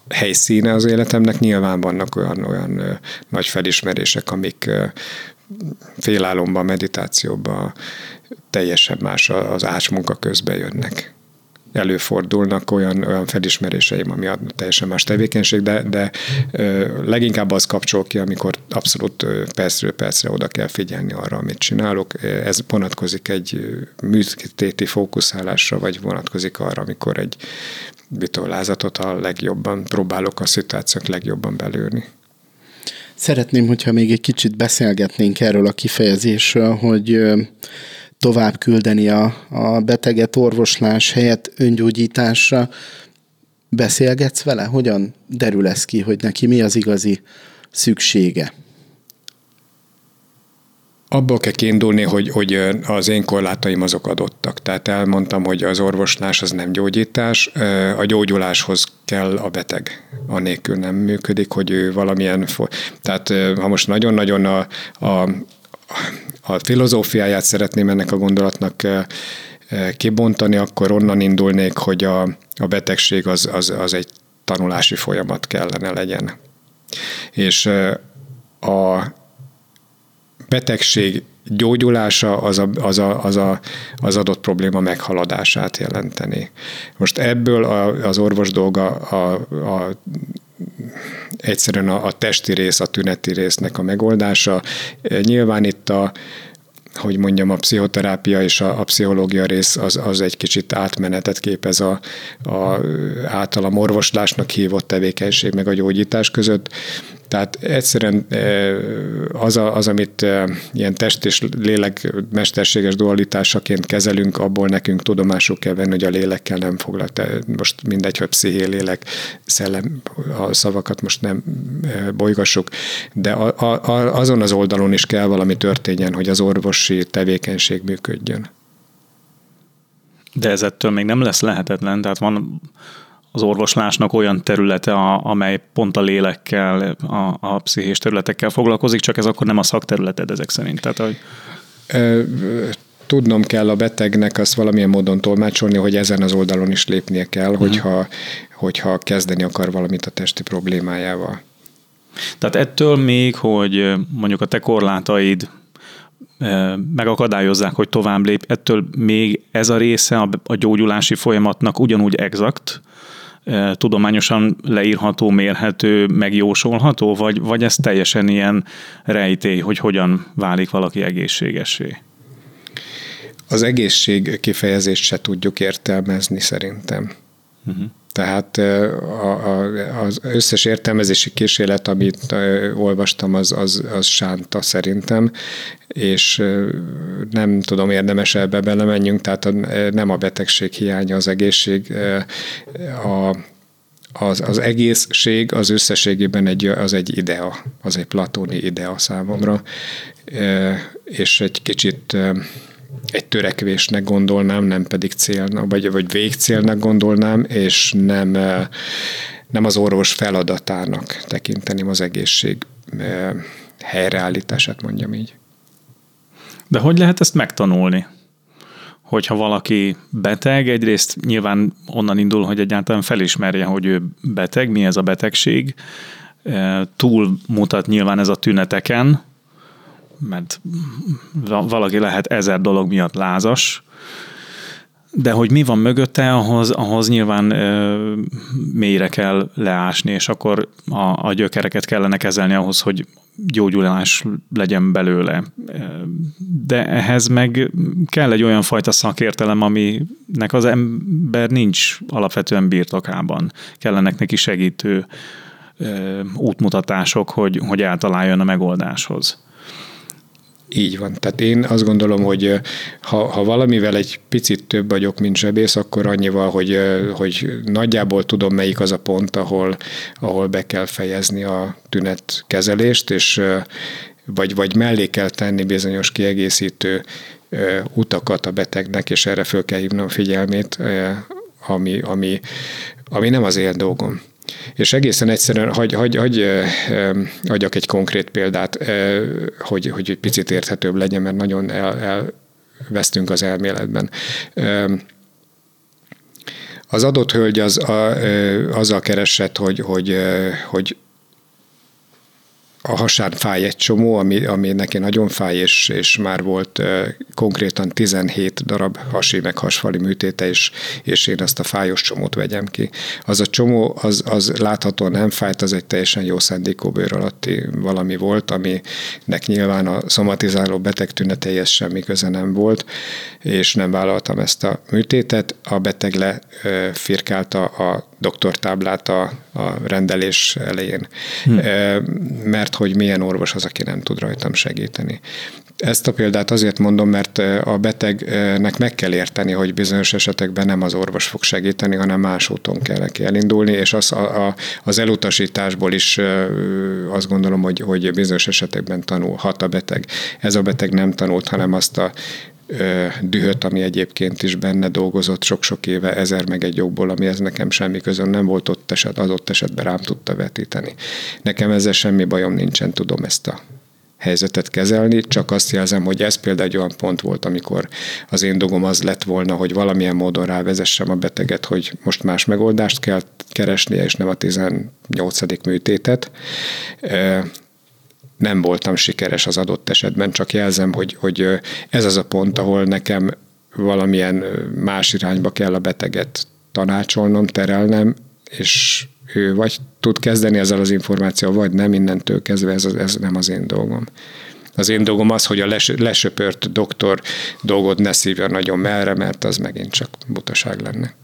helyszíne az életemnek. Nyilván vannak olyan, olyan nagy felismerések, amik félálomban, meditációban teljesen más az ásmunka közben jönnek. Előfordulnak olyan, olyan felismeréseim, ami teljesen más tevékenység, de, de leginkább az kapcsol ki, amikor abszolút percről percre oda kell figyelni arra, amit csinálok. Ez vonatkozik egy műtéti fókuszálásra, vagy vonatkozik arra, amikor egy vitorlázatot a legjobban próbálok a szituációk legjobban belőni. Szeretném, hogyha még egy kicsit beszélgetnénk erről a kifejezésről, hogy tovább küldeni a, a beteget orvoslás helyett öngyógyításra. beszélgetsz vele? Hogyan derül ez ki, hogy neki mi az igazi szüksége? Abból kell kiindulni, hogy, hogy az én korlátaim azok adottak. Tehát elmondtam, hogy az orvoslás az nem gyógyítás, a gyógyuláshoz kell a beteg. Anélkül nem működik, hogy ő valamilyen... Tehát ha most nagyon-nagyon a, a, a filozófiáját szeretném ennek a gondolatnak kibontani, akkor onnan indulnék, hogy a, a betegség az, az, az egy tanulási folyamat kellene legyen. És a betegség gyógyulása az, a, az, a, az, a, az adott probléma meghaladását jelenteni. Most ebből a, az orvos dolga a, a egyszerűen a, a testi rész, a tüneti résznek a megoldása. Nyilván itt a, hogy mondjam, a pszichoterápia és a, a pszichológia rész az, az egy kicsit átmenetet képez a, a általam orvoslásnak hívott tevékenység meg a gyógyítás között. Tehát egyszerűen e, az, a, az amit e, ilyen test és lélek mesterséges dualitásaként kezelünk, abból nekünk tudomásuk kell venni, hogy a lélekkel nem foglalt. Most mindegy, hogy psziché, lélek, szellem, a szavakat most nem bolygassuk, de a, a, azon az oldalon is kell valami történjen, hogy az orvosi tevékenység működjön. De ez ettől még nem lesz lehetetlen, tehát van az orvoslásnak olyan területe, a, amely pont a lélekkel, a, a pszichés területekkel foglalkozik, csak ez akkor nem a szakterületed ezek szerint. Tehát, hogy... Tudnom kell a betegnek azt valamilyen módon tolmácsolni, hogy ezen az oldalon is lépnie kell, uh-huh. hogyha, hogyha kezdeni akar valamit a testi problémájával. Tehát ettől még, hogy mondjuk a te korlátaid megakadályozzák, hogy tovább lép, ettől még ez a része a, a gyógyulási folyamatnak ugyanúgy exakt, tudományosan leírható, mérhető, megjósolható, vagy, vagy ez teljesen ilyen rejtély, hogy hogyan válik valaki egészségesé? Az egészség kifejezést se tudjuk értelmezni szerintem. Uh-huh. Tehát az összes értelmezési kísérlet, amit olvastam, az, az, az sánta szerintem, és nem tudom, érdemes ebbe belemenjünk, tehát nem a betegség hiánya az egészség, a, az, az egészség az összességében egy, az egy idea, az egy platóni idea számomra, és egy kicsit egy törekvésnek gondolnám, nem pedig célnak, vagy, vagy végcélnak gondolnám, és nem, nem az orvos feladatának tekinteném az egészség helyreállítását, mondjam így. De hogy lehet ezt megtanulni? Hogyha valaki beteg, egyrészt nyilván onnan indul, hogy egyáltalán felismerje, hogy ő beteg, mi ez a betegség, túl mutat nyilván ez a tüneteken, mert valaki lehet ezer dolog miatt lázas, de hogy mi van mögötte, ahhoz, ahhoz nyilván ö, mélyre kell leásni, és akkor a, a gyökereket kellene kezelni ahhoz, hogy gyógyulás legyen belőle. De ehhez meg kell egy olyan fajta szakértelem, aminek az ember nincs alapvetően birtokában. Kellenek neki segítő ö, útmutatások, hogy, hogy eltaláljon a megoldáshoz. Így van. Tehát én azt gondolom, hogy ha, ha valamivel egy picit több vagyok, mint zsebész, akkor annyival, hogy, hogy nagyjából tudom, melyik az a pont, ahol, ahol be kell fejezni a tünetkezelést, és vagy, vagy mellé kell tenni bizonyos kiegészítő utakat a betegnek, és erre föl kell hívnom figyelmét, ami, ami, ami nem az én dolgom. És egészen egyszerűen, hagy, hagy, hagy adjak egy konkrét példát, hogy, hogy egy picit érthetőbb legyen, mert nagyon el, elvesztünk az elméletben. Az adott hölgy az, a, azzal keresett, hogy, hogy, hogy a hasán fáj egy csomó, ami, ami neki nagyon fáj, és, és már volt uh, konkrétan 17 darab hasi meg hasfali műtéte, és, és én ezt a fájos csomót vegyem ki. Az a csomó, az, az láthatóan nem fájt, az egy teljesen jó szándékú bőr alatti valami volt, aminek nyilván a szomatizáló beteg tüneteihez semmi köze nem volt, és nem vállaltam ezt a műtétet. A beteg lefirkálta a doktortáblát a, a rendelés elején, hm. mert hogy milyen orvos az, aki nem tud rajtam segíteni. Ezt a példát azért mondom, mert a betegnek meg kell érteni, hogy bizonyos esetekben nem az orvos fog segíteni, hanem más úton kell neki elindulni, és az, a, a, az elutasításból is azt gondolom, hogy, hogy bizonyos esetekben tanulhat a beteg. Ez a beteg nem tanult, hanem azt a dühöt, ami egyébként is benne dolgozott sok-sok éve ezer meg egy jogból, ami ez nekem semmi közön nem volt ott eset, adott esetben rám tudta vetíteni. Nekem ezzel semmi bajom nincsen, tudom ezt a helyzetet kezelni, csak azt jelzem, hogy ez például egy olyan pont volt, amikor az én dolgom az lett volna, hogy valamilyen módon rávezessem a beteget, hogy most más megoldást kell keresnie, és nem a 18. műtétet. Nem voltam sikeres az adott esetben, csak jelzem, hogy, hogy ez az a pont, ahol nekem valamilyen más irányba kell a beteget tanácsolnom, terelnem, és ő vagy tud kezdeni ezzel az információval, vagy nem, innentől kezdve ez, ez nem az én dolgom. Az én dolgom az, hogy a les, lesöpört doktor dolgot ne szívja nagyon merre, mert az megint csak butaság lenne.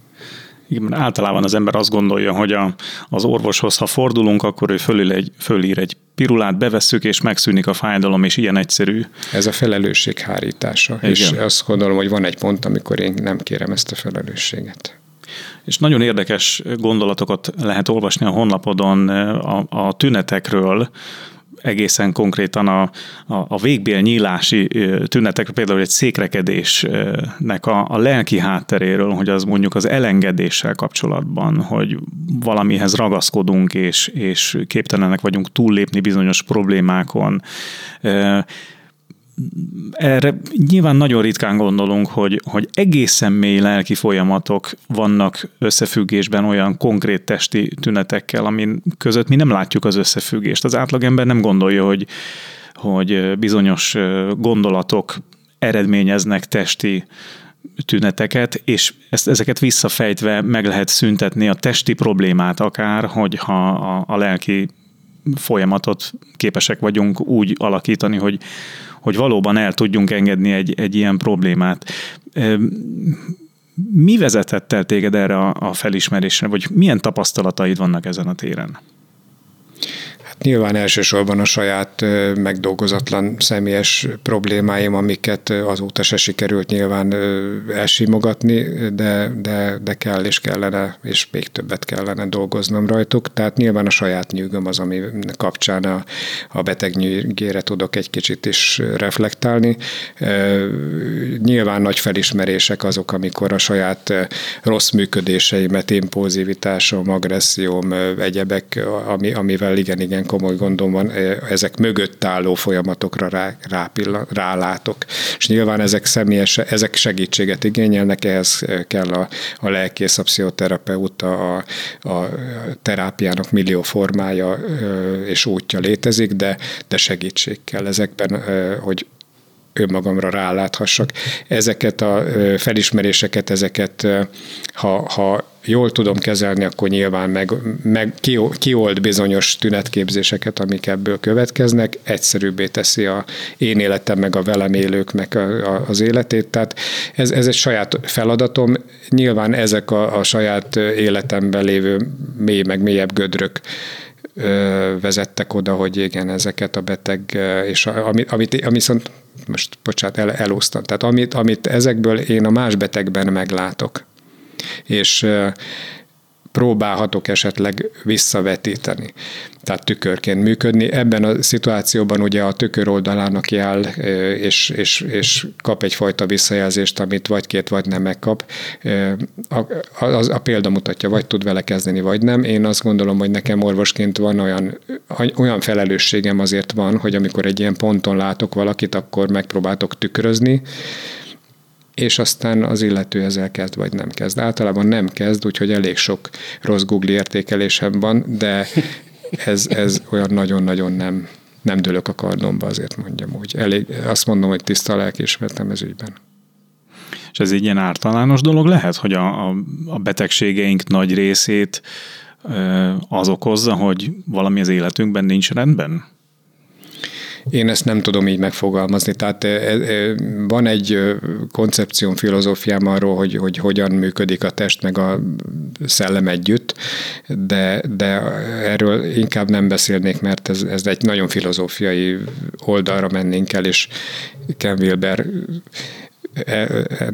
Általában az ember azt gondolja, hogy a, az orvoshoz, ha fordulunk, akkor ő fölír egy, fölír egy pirulát, bevesszük, és megszűnik a fájdalom, és ilyen egyszerű. Ez a felelősség hárítása. Igen. És azt gondolom, hogy van egy pont, amikor én nem kérem ezt a felelősséget. És nagyon érdekes gondolatokat lehet olvasni a honlapodon a, a tünetekről, egészen konkrétan a, a, a végbél nyílási tünetek, például egy székrekedésnek a, a lelki hátteréről, hogy az mondjuk az elengedéssel kapcsolatban, hogy valamihez ragaszkodunk, és, és képtelenek vagyunk túllépni bizonyos problémákon erre nyilván nagyon ritkán gondolunk, hogy, hogy egészen mély lelki folyamatok vannak összefüggésben olyan konkrét testi tünetekkel, amin között mi nem látjuk az összefüggést. Az átlagember nem gondolja, hogy, hogy bizonyos gondolatok eredményeznek testi tüneteket, és ezt, ezeket visszafejtve meg lehet szüntetni a testi problémát akár, hogyha a, a lelki folyamatot képesek vagyunk úgy alakítani, hogy, hogy valóban el tudjunk engedni egy, egy ilyen problémát. Mi vezetett el téged erre a felismerésre, vagy milyen tapasztalataid vannak ezen a téren? Nyilván elsősorban a saját megdolgozatlan személyes problémáim, amiket azóta se sikerült nyilván elsimogatni, de, de, de kell és kellene, és még többet kellene dolgoznom rajtuk. Tehát nyilván a saját nyűgöm az, ami kapcsán a, a beteg nyűgére tudok egy kicsit is reflektálni. Nyilván nagy felismerések azok, amikor a saját rossz működéseimet, impulzivitásom, agresszióm, egyebek, ami, amivel igen-igen komoly gondom van, e, ezek mögött álló folyamatokra rá, rálátok. És nyilván ezek személyes, ezek segítséget igényelnek, ehhez kell a, a lelkész, a pszichoterapeuta, a, a terápiának millió formája és útja létezik, de, de segítség kell ezekben, hogy önmagamra ráláthassak. Ezeket a felismeréseket, ezeket ha, ha jól tudom kezelni, akkor nyilván meg, meg kiold bizonyos tünetképzéseket, amik ebből következnek, egyszerűbbé teszi a én életem, meg a velem élőknek a, a, az életét. Tehát ez, ez egy saját feladatom. Nyilván ezek a, a saját életemben lévő mély, meg mélyebb gödrök vezettek oda, hogy igen, ezeket a beteg, és amit, amit, amit viszont most bocsánat, el, elúsztam. Tehát amit, amit ezekből én a más betegben meglátok, és próbálhatok esetleg visszavetíteni, tehát tükörként működni. Ebben a szituációban ugye a tükör oldalának jel, és, és, és kap egyfajta visszajelzést, amit vagy két, vagy nem megkap. A, a, a példa mutatja, vagy tud vele kezdeni, vagy nem. Én azt gondolom, hogy nekem orvosként van olyan, olyan felelősségem azért van, hogy amikor egy ilyen ponton látok valakit, akkor megpróbáltok tükrözni, és aztán az illető ezzel kezd, vagy nem kezd. Általában nem kezd, úgyhogy elég sok rossz Google értékelésem van, de ez, ez olyan nagyon-nagyon nem, nem dőlök a kardomba, azért mondjam úgy. Elég, azt mondom, hogy tiszta lelkismertem ez ügyben. És ez egy ilyen általános dolog lehet, hogy a, a, a betegségeink nagy részét az okozza, hogy valami az életünkben nincs rendben? Én ezt nem tudom így megfogalmazni. Tehát van egy koncepcióm, filozófiám arról, hogy, hogy hogyan működik a test meg a szellem együtt, de, de erről inkább nem beszélnék, mert ez, ez egy nagyon filozófiai oldalra mennénk el, és Ken Wilber E, e,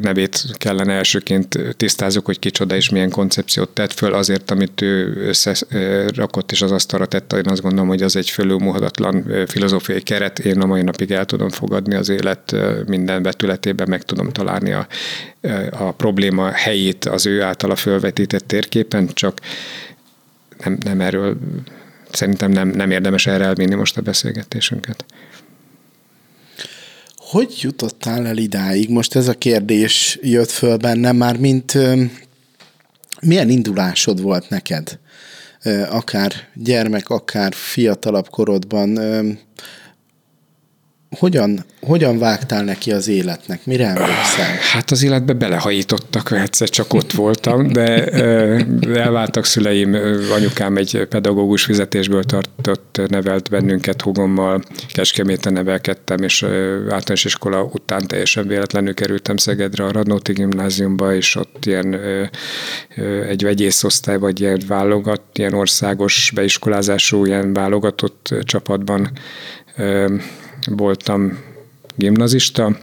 nevét kellene elsőként tisztázok, hogy kicsoda és milyen koncepciót tett föl, azért, amit ő összerakott és az asztalra tette, én azt gondolom, hogy az egy fölülmúhatatlan filozófiai keret, én a mai napig el tudom fogadni az élet minden betületében, meg tudom találni a, a probléma helyét az ő általa fölvetített térképen, csak nem, nem erről, szerintem nem, nem érdemes erre elvinni most a beszélgetésünket. Hogy jutottál el idáig? Most ez a kérdés jött föl bennem már, mint milyen indulásod volt neked? Akár gyermek, akár fiatalabb korodban hogyan, hogyan vágtál neki az életnek? Mire emlékszel? Hát az életbe belehajítottak, egyszer csak ott voltam, de elváltak szüleim, anyukám egy pedagógus fizetésből tartott, nevelt bennünket hugommal, Kecskeméten nevelkedtem, és általános iskola után teljesen véletlenül kerültem Szegedre a Radnóti gimnáziumba, és ott ilyen egy vegyészosztály, vagy ilyen válogat, ilyen országos beiskolázású, ilyen válogatott csapatban voltam gimnazista.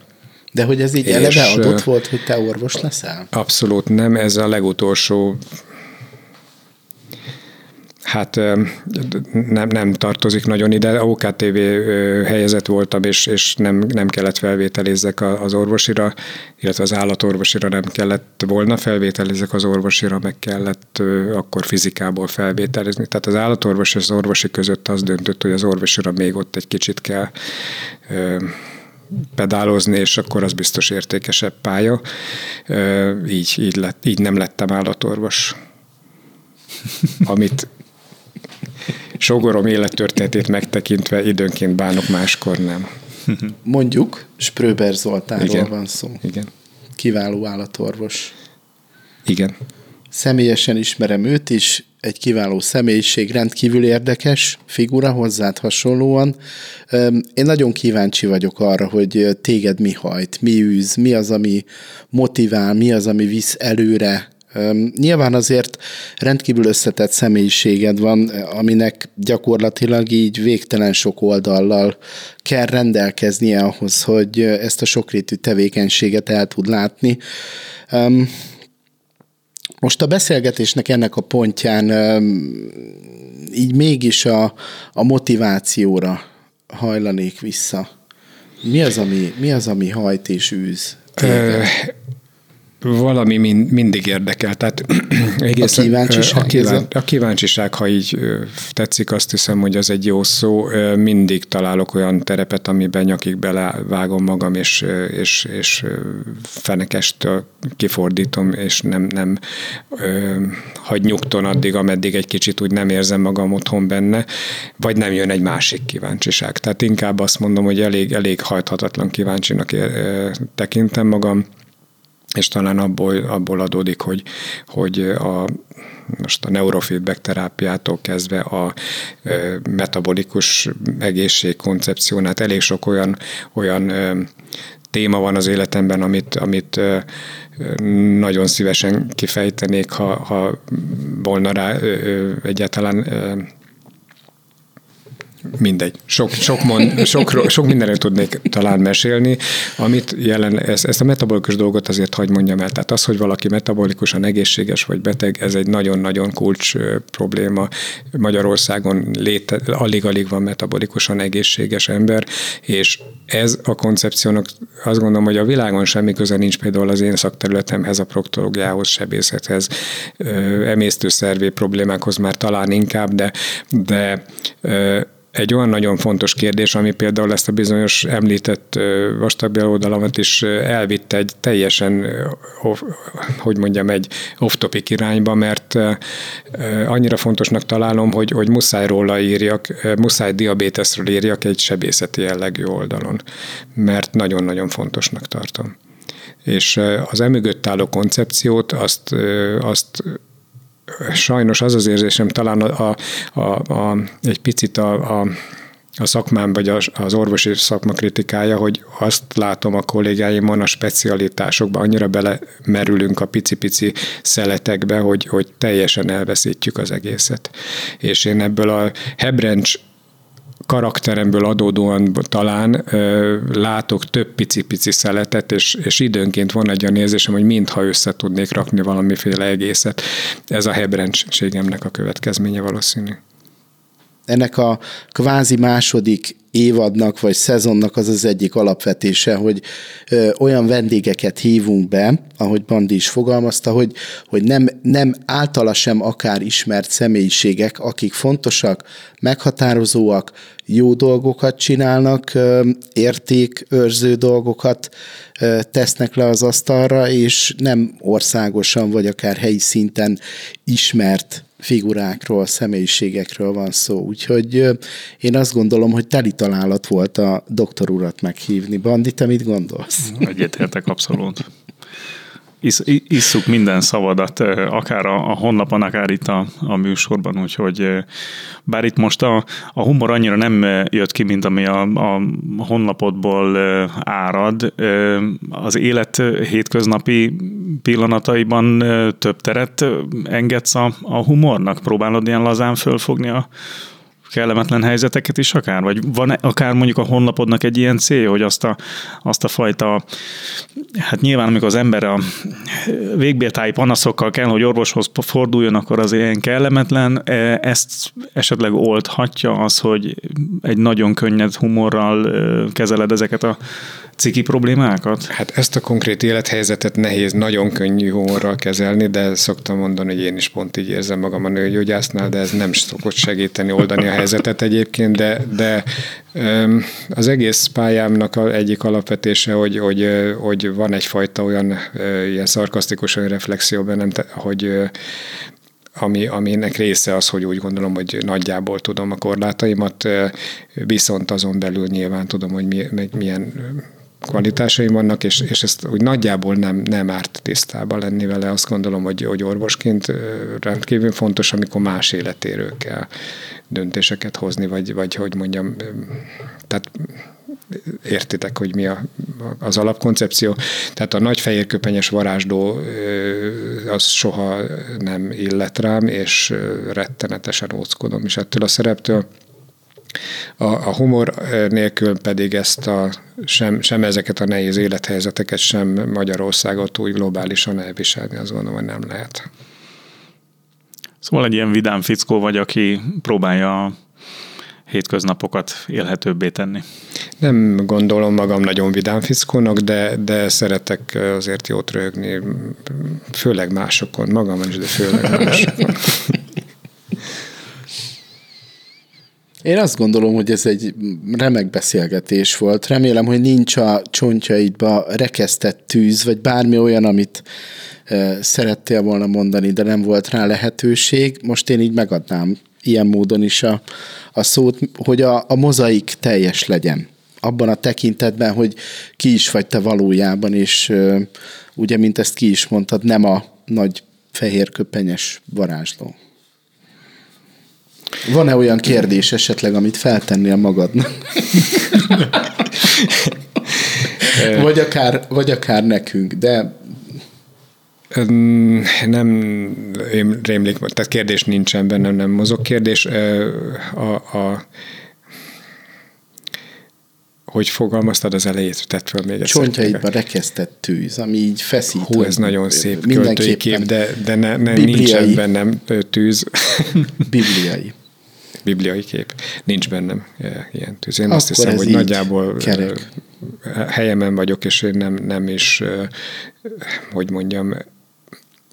De hogy ez így eleve adott volt, hogy te orvos leszel? Abszolút nem, ez a legutolsó hát nem, nem tartozik nagyon ide. OKTV helyezett voltam, és, és nem, nem kellett felvételizzek az orvosira, illetve az állatorvosira nem kellett volna felvételizzek az orvosira, meg kellett akkor fizikából felvételizni. Tehát az állatorvos és az orvosi között az döntött, hogy az orvosira még ott egy kicsit kell pedálozni, és akkor az biztos értékesebb pálya. Így, így, lett, így nem lettem állatorvos. Amit Sogorom élettörténetét megtekintve időnként bánok, máskor nem. Mondjuk, Spröber Zoltánról Igen. van szó. Igen. Kiváló állatorvos. Igen. Személyesen ismerem őt is, egy kiváló személyiség, rendkívül érdekes figura hozzád hasonlóan. Én nagyon kíváncsi vagyok arra, hogy téged mi hajt, mi űz, mi az, ami motivál, mi az, ami visz előre Nyilván azért rendkívül összetett személyiséged van, aminek gyakorlatilag így végtelen sok oldallal kell rendelkeznie ahhoz, hogy ezt a sokrétű tevékenységet el tud látni. Most a beszélgetésnek ennek a pontján így mégis a, a motivációra hajlanék vissza. Mi az, ami, mi az, ami hajt és űz? Téged? Valami mind, mindig érdekel. Tehát egészen, a kíváncsiság. A, kíván, a kíváncsiság, ha így tetszik, azt hiszem, hogy az egy jó szó. Mindig találok olyan terepet, amiben nyakig belevágom magam, és, és, és fenekest kifordítom, és nem, nem hagy nyugton addig, ameddig egy kicsit úgy nem érzem magam otthon benne, vagy nem jön egy másik kíváncsiság. Tehát inkább azt mondom, hogy elég, elég hajthatatlan kíváncsinak tekintem magam, és talán abból, abból adódik, hogy, hogy a, most a neurofeedback terápiától kezdve a metabolikus egészség koncepciónát elég sok olyan, olyan téma van az életemben, amit, amit nagyon szívesen kifejtenék, ha, ha volna rá egyáltalán mindegy. Sok, sok, mond, sok, sok mindenről tudnék talán mesélni, amit jelen, ezt, ezt a metabolikus dolgot azért hagy mondjam el. Tehát az, hogy valaki metabolikusan egészséges vagy beteg, ez egy nagyon-nagyon kulcs probléma. Magyarországon léte, alig-alig van metabolikusan egészséges ember, és ez a koncepciónak azt gondolom, hogy a világon semmi köze nincs például az én szakterületemhez, a proktológiához, sebészethez, emésztőszervé problémákhoz már talán inkább, de, de egy olyan nagyon fontos kérdés, ami például ezt a bizonyos említett vastagbélódalamat is elvitte egy teljesen, hogy mondjam, egy off-topic irányba, mert annyira fontosnak találom, hogy, hogy muszáj róla írjak, muszáj diabéteszről írjak egy sebészeti jellegű oldalon, mert nagyon-nagyon fontosnak tartom. És az emögött álló koncepciót, azt, azt sajnos az az érzésem, talán a, a, a, egy picit a, a a szakmám, vagy az orvosi szakma kritikája, hogy azt látom a kollégáimon a specialitásokban, annyira belemerülünk a pici-pici szeletekbe, hogy, hogy teljesen elveszítjük az egészet. És én ebből a hebrencs karakteremből adódóan talán ö, látok több pici-pici szeletet, és, és időnként van egy olyan érzésem, hogy mintha össze tudnék rakni valamiféle egészet. Ez a hebrencségemnek a következménye valószínű ennek a kvázi második évadnak vagy szezonnak az az egyik alapvetése, hogy ö, olyan vendégeket hívunk be, ahogy Bandi is fogalmazta, hogy, hogy nem, nem általa sem akár ismert személyiségek, akik fontosak, meghatározóak, jó dolgokat csinálnak, ö, értékőrző dolgokat ö, tesznek le az asztalra, és nem országosan vagy akár helyi szinten ismert figurákról, személyiségekről van szó. Úgyhogy én azt gondolom, hogy teli találat volt a doktor urat meghívni. Bandi, te mit gondolsz? Egyetértek abszolút is, isszuk minden szavadat, akár a, a honlapon, akár itt a, a műsorban, úgyhogy bár itt most a, a humor annyira nem jött ki, mint ami a, a honlapodból árad, az élet hétköznapi pillanataiban több teret engedsz a, a humornak? Próbálod ilyen lazán fölfogni a, kellemetlen helyzeteket is akár? Vagy van akár mondjuk a honlapodnak egy ilyen cél, hogy azt a, azt a fajta, hát nyilván amikor az ember a végbéltáji panaszokkal kell, hogy orvoshoz forduljon, akkor az ilyen kellemetlen, e, ezt esetleg oldhatja az, hogy egy nagyon könnyed humorral kezeled ezeket a ciki problémákat? Hát ezt a konkrét élethelyzetet nehéz, nagyon könnyű humorral kezelni, de szoktam mondani, hogy én is pont így érzem magam a nőgyógyásznál, de ez nem szokott segíteni oldani a helyzetet egyébként, de, de az egész pályámnak egyik alapvetése, hogy, hogy, hogy van egyfajta olyan ilyen szarkasztikus olyan reflexió bennem, hogy ami, aminek része az, hogy úgy gondolom, hogy nagyjából tudom a korlátaimat, viszont azon belül nyilván tudom, hogy milyen kvalitásaim vannak, és, és ezt úgy nagyjából nem, nem árt tisztában lenni vele. Azt gondolom, hogy, hogy orvosként rendkívül fontos, amikor más életéről kell döntéseket hozni, vagy, vagy hogy mondjam, tehát értitek, hogy mi a, az alapkoncepció. Tehát a nagy fehérköpenyes varázsdó az soha nem illet rám, és rettenetesen óckodom is ettől a szereptől. A, a humor nélkül pedig ezt a, sem, sem ezeket a nehéz élethelyzeteket, sem Magyarországot úgy globálisan elviselni, azt gondolom, hogy nem lehet. Szóval egy ilyen vidám fickó vagy, aki próbálja a hétköznapokat élhetőbbé tenni. Nem gondolom magam nagyon vidám fickónak, de, de szeretek azért jót röhögni, főleg másokon, magam is, de főleg másokon. Én azt gondolom, hogy ez egy remek beszélgetés volt. Remélem, hogy nincs a csontjaidba rekesztett tűz, vagy bármi olyan, amit szerettél volna mondani, de nem volt rá lehetőség. Most én így megadnám ilyen módon is a, a szót, hogy a, a mozaik teljes legyen. Abban a tekintetben, hogy ki is vagy te valójában, és ugye, mint ezt ki is mondtad, nem a nagy fehérköpenyes varázsló. Van-e olyan kérdés esetleg, amit feltennél magadnak? vagy, akár, vagy akár nekünk, de nem rémlik, tehát kérdés nincsen bennem, nem mozog kérdés. A, a, hogy fogalmaztad az elejét, tett fel még egyszer. Csontjaidban rekesztett tűz, ami így feszít. Hú, ez nagyon szép költői kép, de, de ne, ne, nincsen bennem tűz. Bibliai bibliai kép. Nincs bennem e, ilyen tűz. Én Akkor azt hiszem, hogy nagyjából kerek. helyemen vagyok, és én nem, nem is, hogy mondjam,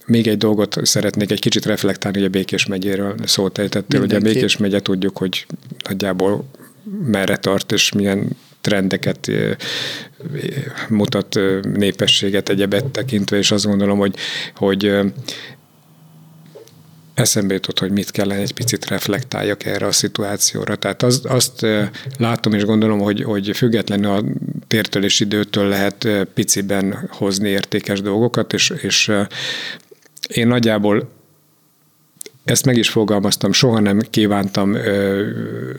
még egy dolgot szeretnék egy kicsit reflektálni, hogy a Békés megyéről szót ejtettél. Ugye a Békés megye tudjuk, hogy nagyjából merre tart, és milyen trendeket mutat népességet egyebet tekintve, és azt gondolom, hogy, hogy eszembe jutott, hogy mit kellene egy picit reflektáljak erre a szituációra. Tehát azt, azt látom és gondolom, hogy, hogy függetlenül a tértől és időtől lehet piciben hozni értékes dolgokat, és, és én nagyjából ezt meg is fogalmaztam, soha nem kívántam ö,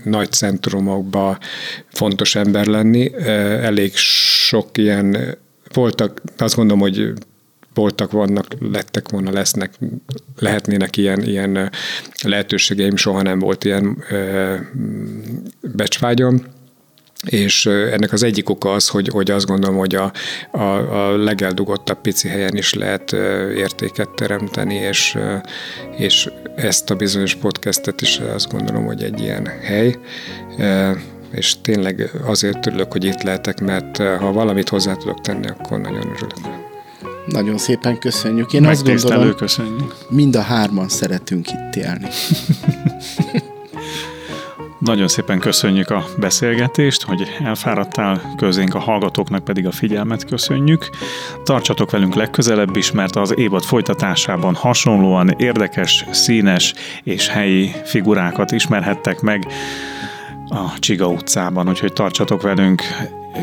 nagy centrumokba fontos ember lenni. Ö, elég sok ilyen voltak, azt gondolom, hogy voltak, vannak, lettek volna, lesznek, lehetnének ilyen, ilyen lehetőségeim, soha nem volt ilyen ö, becsvágyom és ennek az egyik oka az, hogy, hogy azt gondolom, hogy a, a, a legeldugottabb pici helyen is lehet értéket teremteni, és, és ezt a bizonyos podcastet is azt gondolom, hogy egy ilyen hely és tényleg azért örülök, hogy itt lehetek, mert ha valamit hozzá tudok tenni, akkor nagyon örülök. Nagyon szépen köszönjük. Én azt gondolom, köszönjük. mind a hárman szeretünk itt élni. Nagyon szépen köszönjük a beszélgetést, hogy elfáradtál közénk, a hallgatóknak pedig a figyelmet köszönjük. Tartsatok velünk legközelebb is, mert az évad folytatásában hasonlóan érdekes, színes és helyi figurákat ismerhettek meg a Csiga utcában, úgyhogy tartsatok velünk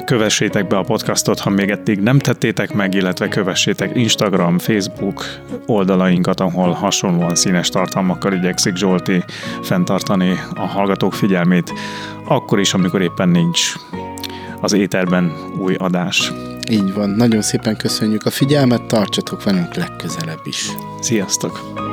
kövessétek be a podcastot, ha még eddig nem tettétek meg, illetve kövessétek Instagram, Facebook oldalainkat, ahol hasonlóan színes tartalmakkal igyekszik Zsolti fenntartani a hallgatók figyelmét, akkor is, amikor éppen nincs az éterben új adás. Így van, nagyon szépen köszönjük a figyelmet, tartsatok velünk legközelebb is. Sziasztok!